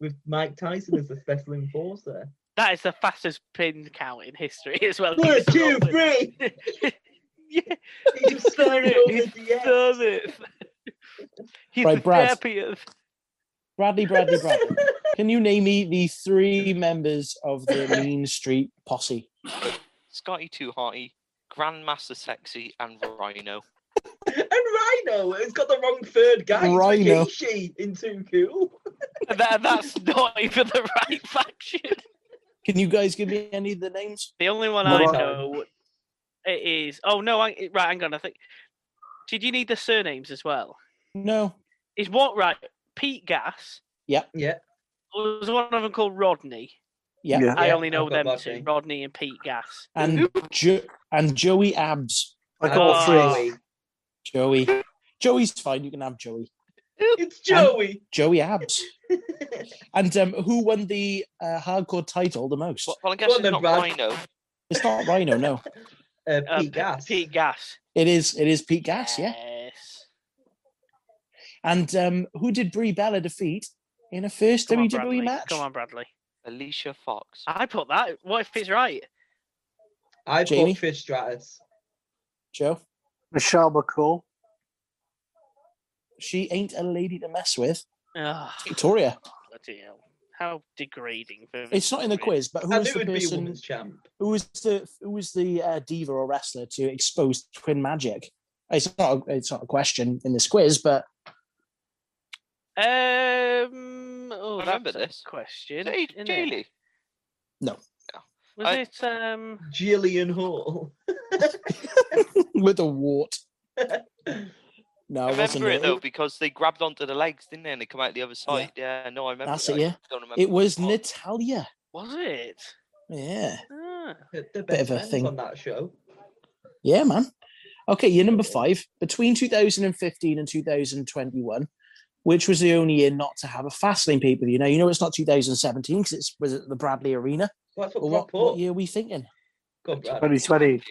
with Mike Tyson as the special enforcer. That is the fastest pin count in history as well. One, He's two, done it. three. (laughs) yeah, He's started He's over the it. He's Right, the Brad. champion. Bradley, Bradley, Bradley. Can you name me the three members of the (laughs) Mean Street posse? Scotty Too Hotty, Grandmaster Sexy, and Rhino. (laughs) And Rhino it's got the wrong third guy. It's Rhino. Rikishi in Too Cool. (laughs) That, that's not even the right faction. Can you guys give me any of the names? The only one Well, I know it is. Oh no! I, right, hang on. I think. Did you need the surnames as well? No. Is what right? Pete Gas. Yeah. Yeah. Was one of them called Rodney? Yeah. Yeah. I only know I've them two, Rodney. Rodney and Pete Gas. And jo- and Joey Abs. I got Oh. three. Joey. Joey. Joey's fine. You can have Joey. It's Joey. Joey Abs. (laughs) And um, who won the uh, hardcore title the most? Well, well I guess on it's not Brad. Rhino. It's not Rhino, no. (laughs) Uh, Uh, Pete P- Gas. Pete Gas. It is. It is Pete Gas. Yeah. Yes. And um, who did Brie Bella defeat in a first Come on, WWE Bradley. match? Come on, Bradley. Alicia Fox. I put that. What if it's right? I Jamie? put Trish Stratus. Joe. Michelle McCool. She ain't a lady to mess with. Oh, Victoria. bloody hell. How degrading. For It's not in the quiz, but who was the it be person? women's champ. Who was the who was the uh, diva or wrestler to expose twin magic? It's not. A, it's not a question in this quiz, but Um. Oh, I remember that's a this. question. Hey, isn't it? Jaylee. Was I- it? Um. Jillian Hall. (laughs) with a wart. No, I it wasn't. remember it it. though because they grabbed onto the legs, didn't they? And they come out the other side. Yeah, no, I remember. That's that. it, I yeah. Don't remember It was what. Natalya. Was it? Yeah, Ah. The, the Bit of a friends thing. on that show. yeah, man. Okay, you're number five. Between 2015 and 2021, which was the only year not to have a Fastlane pay per view. Now you know it's not 2017 because it's was at the Bradley Arena. Well, what But Brad what, what year are we thinking? Go on, 2020.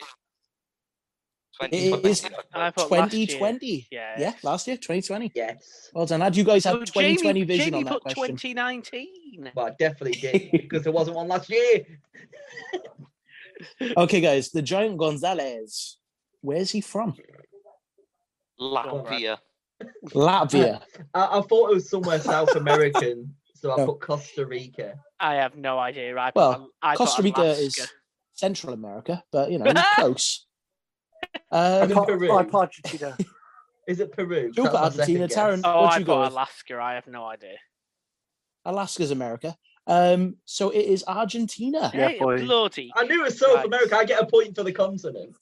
2020. is I last 2020. Yeah. Yeah, last year, 2020. Yes. Well done. Had you guys have So 2020 Jamie, vision Jamie on that put question? 2019. Well, I definitely did (laughs) because there wasn't one last year. Okay, guys, the Giant Gonzalez. Where's he from? Latvia. Latvia. (laughs) I, I thought it was somewhere South American, so I No. put Costa Rica. I have no idea. I Well, I Costa Rica is Central America, but you know, (laughs) close. Um, in Pa- Peru. I (laughs) Is it Peru? Joe That was Argentina, second. Taran- Oh, What'd I you put go with? Alaska. I have no idea. Alaska's America. Um, so it is Argentina. Yeah, hey, bloody. I knew it was South Right. America. I get a point for the continent.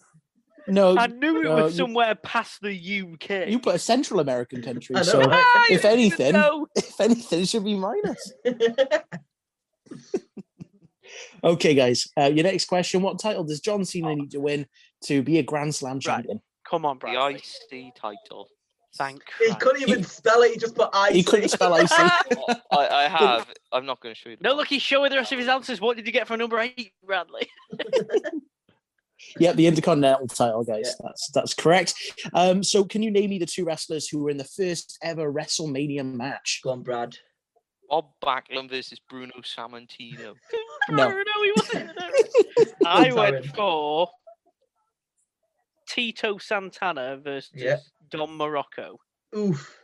No, I knew it no, was you- somewhere past the UK. you put a Central American country. So (laughs) right? Ah, if anything- know. (laughs) if anything, it should be minus. (laughs) Okay, guys. Uh, your next question: What title does John Cena need to win to be a Grand Slam champion? Come on, The Bradley. IC title. Thank he Christ. couldn't even spell it. He just put I. He couldn't spell IC. I, I have. I'm not going to show you. the No, look, he's showing the rest of his answers. What did you get for number eight, Bradley? Yeah, the Intercontinental title, guys. That's that's correct. Um, so can you name me the two wrestlers who were in the first ever WrestleMania match? Go on, Brad. Bob Backlund versus Bruno Sammartino. (laughs) No. no, he wasn't. (laughs) I went for Tito Santana versus Yeah. Don Muraco. Oof.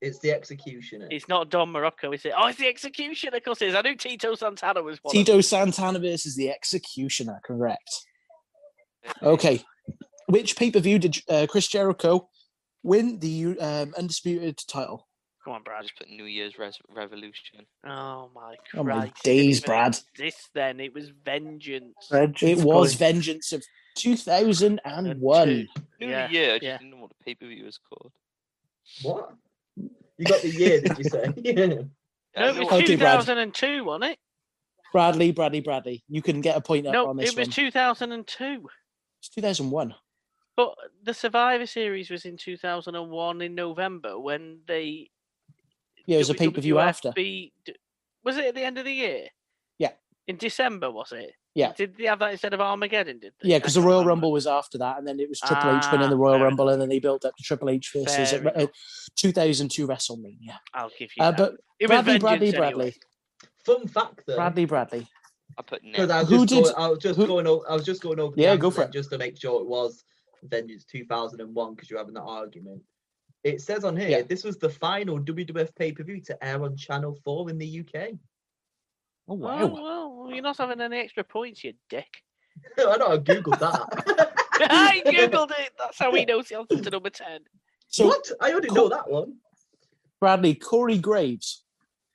It's the executioner. It's not Don Muraco, is it? Oh, it's the Executioner. Of course, it is. I knew Tito Santana was one. of Tito Santana versus the Executioner, correct. Okay. Which pay per view did uh, Chris Jericho win the um, undisputed title? Come on, I Brad. just put New Year's res- Revolution. Oh my Christ! Oh my days, Brad. This then it was Vengeance. Vengeance It was Point. Vengeance of 2001. two. New Yeah, Year. I just yeah. didn't know what the pay per view was called. What? You got the year, did you say? (laughs) yeah. No, it was Okay, 2002, wasn't it? Bradley, Bradley, Bradley. You can get a point up No, on this it was one. 2002. It's 2001. But the Survivor Series was in 2001 in November when they. Yeah, it was a pay per view after. beat- Was it at the end of the year? Yeah. In December, was it? Yeah. Did they have that instead of Armageddon? Did they? Yeah, because the Royal remember. Rumble was after that, and then it was Triple H winning the Ah, Royal fair Rumble, and then they built up to Triple H versus Fair at, uh, 2002 WrestleMania. I'll give you Uh, that. but it was Bradley, Bradley, Vengeance Bradley, anyway. Fun fact though. Bradley, Bradley. I put Because I was Who just, did- going, I was just who- going over. I was just going over. Yeah, go for it. Just to make sure it was Vengeance 2001 because you're having that argument. It says on here Yeah. this was the final WWF pay per view to air on Channel 4 in the UK. Oh Oh, wow! Oh, well, you're not having any extra points, you dick. (laughs) I know I googled that. (laughs) I googled it. That's how he knows the answer to number ten. So what? I already know that one. Bradley, Corey Graves,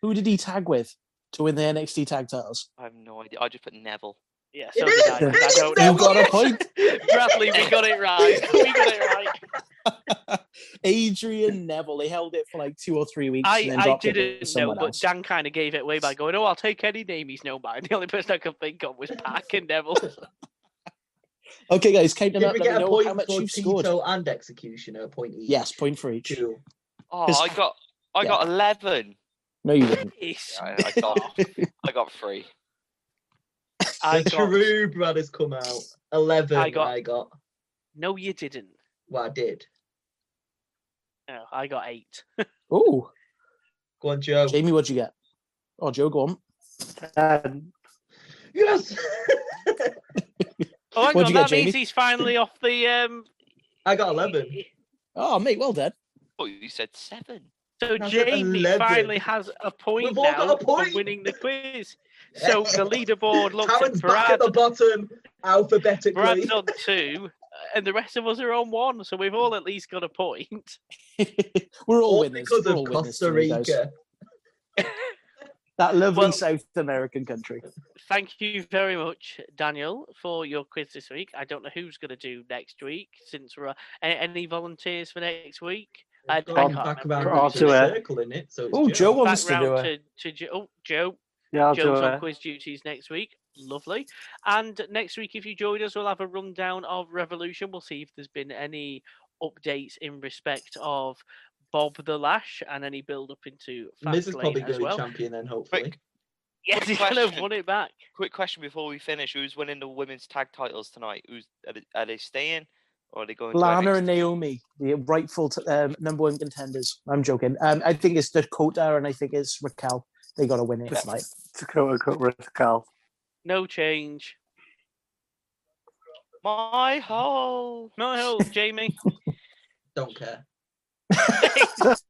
who did he tag with to win the NXT tag titles? I have no idea. I just put Neville. Yeah, so did I. I don't You know. Got a point. (laughs) Bradley, we got it right. (laughs) We got it right. (laughs) Adrian Neville. They held it for like two or three weeks. I, and then I dropped it to didn't know, but else. Dan kind of gave it away by going, "Oh, I'll take any name he's known by." The only person I could think of was PAC and Neville. Okay, guys, count them Did up. we Let get me a know point how much for you've scored. Tito and Executioner? A point each. Yes, point for each. Cool. Oh, 'Cause- I got I got eleven. No, you didn't. It's- I, I got (laughs) I got three. I the got True Brothers come out. Eleven. I I got- got. no, you didn't. Well, I did. No, I got eight. (laughs) Oh, Go on, Joe. Jamie, what'd you get? Oh, Joe, go on. Um, Yes. Oh, hang What'd on, you get, that Jamie? he's finally off the. um I got eleven. Oh, mate, well done. Oh, you said seven. So I said Jamie 11. finally has a point We've all got now a point. for winning the quiz. (laughs) So the leaderboard looks at Taryn's back at the bottom alphabetically. Brad's on two, and the rest of us are on one. So we've all at least got a point. (laughs) We're all all winners. because We're of all Costa today. Rica. (laughs) That lovely Well- South American country. Thank you very much, Daniel, for your quiz this week. I don't know who's going to do next week since we're. Uh, any volunteers for next week? I- I can't back remember. around I'll to do a it. circle in it. So Oh, Joe wants Back to do it. to, to Jo- oh, Joe. yeah, I'll do on it. quiz duties next week. Lovely. And next week, if you join us, we'll have a rundown of Revolution. We'll see if there's been any updates in respect of Bob the Lash and any build up into Miz is probably Fastlane going as to well. be champion then, hopefully. Quick, Yes, Quick he's going to question. won it back. quick question before we finish: Who's winning the women's tag titles tonight? Who's are they, are they staying or are they going? to Lana and NXT? Naomi, the rightful t- um, number one contenders. I'm joking. Um, I think it's Dakota and I think it's Raquel. They got to win it Yeah. tonight. Dakota Cut Raquel. No change. My hole. My help, Jamie. (laughs) Don't care. (laughs) and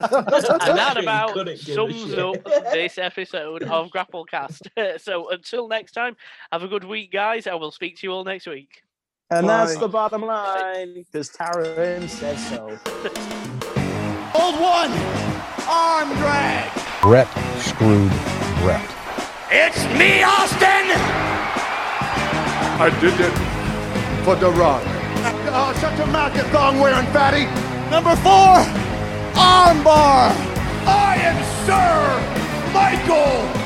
that He about couldn't give a sums up this episode of Grapplecast. (laughs) so until next time, have a good week, guys. I will speak to you all next week. And that's the bottom line because Taryn says so. (laughs) Old one, arm drag. Bret screwed Bret. It's me, Austin. I did it for The Rock. (laughs) Oh, such a thong wearing fatty. Number four, armbar. I am Sir Michael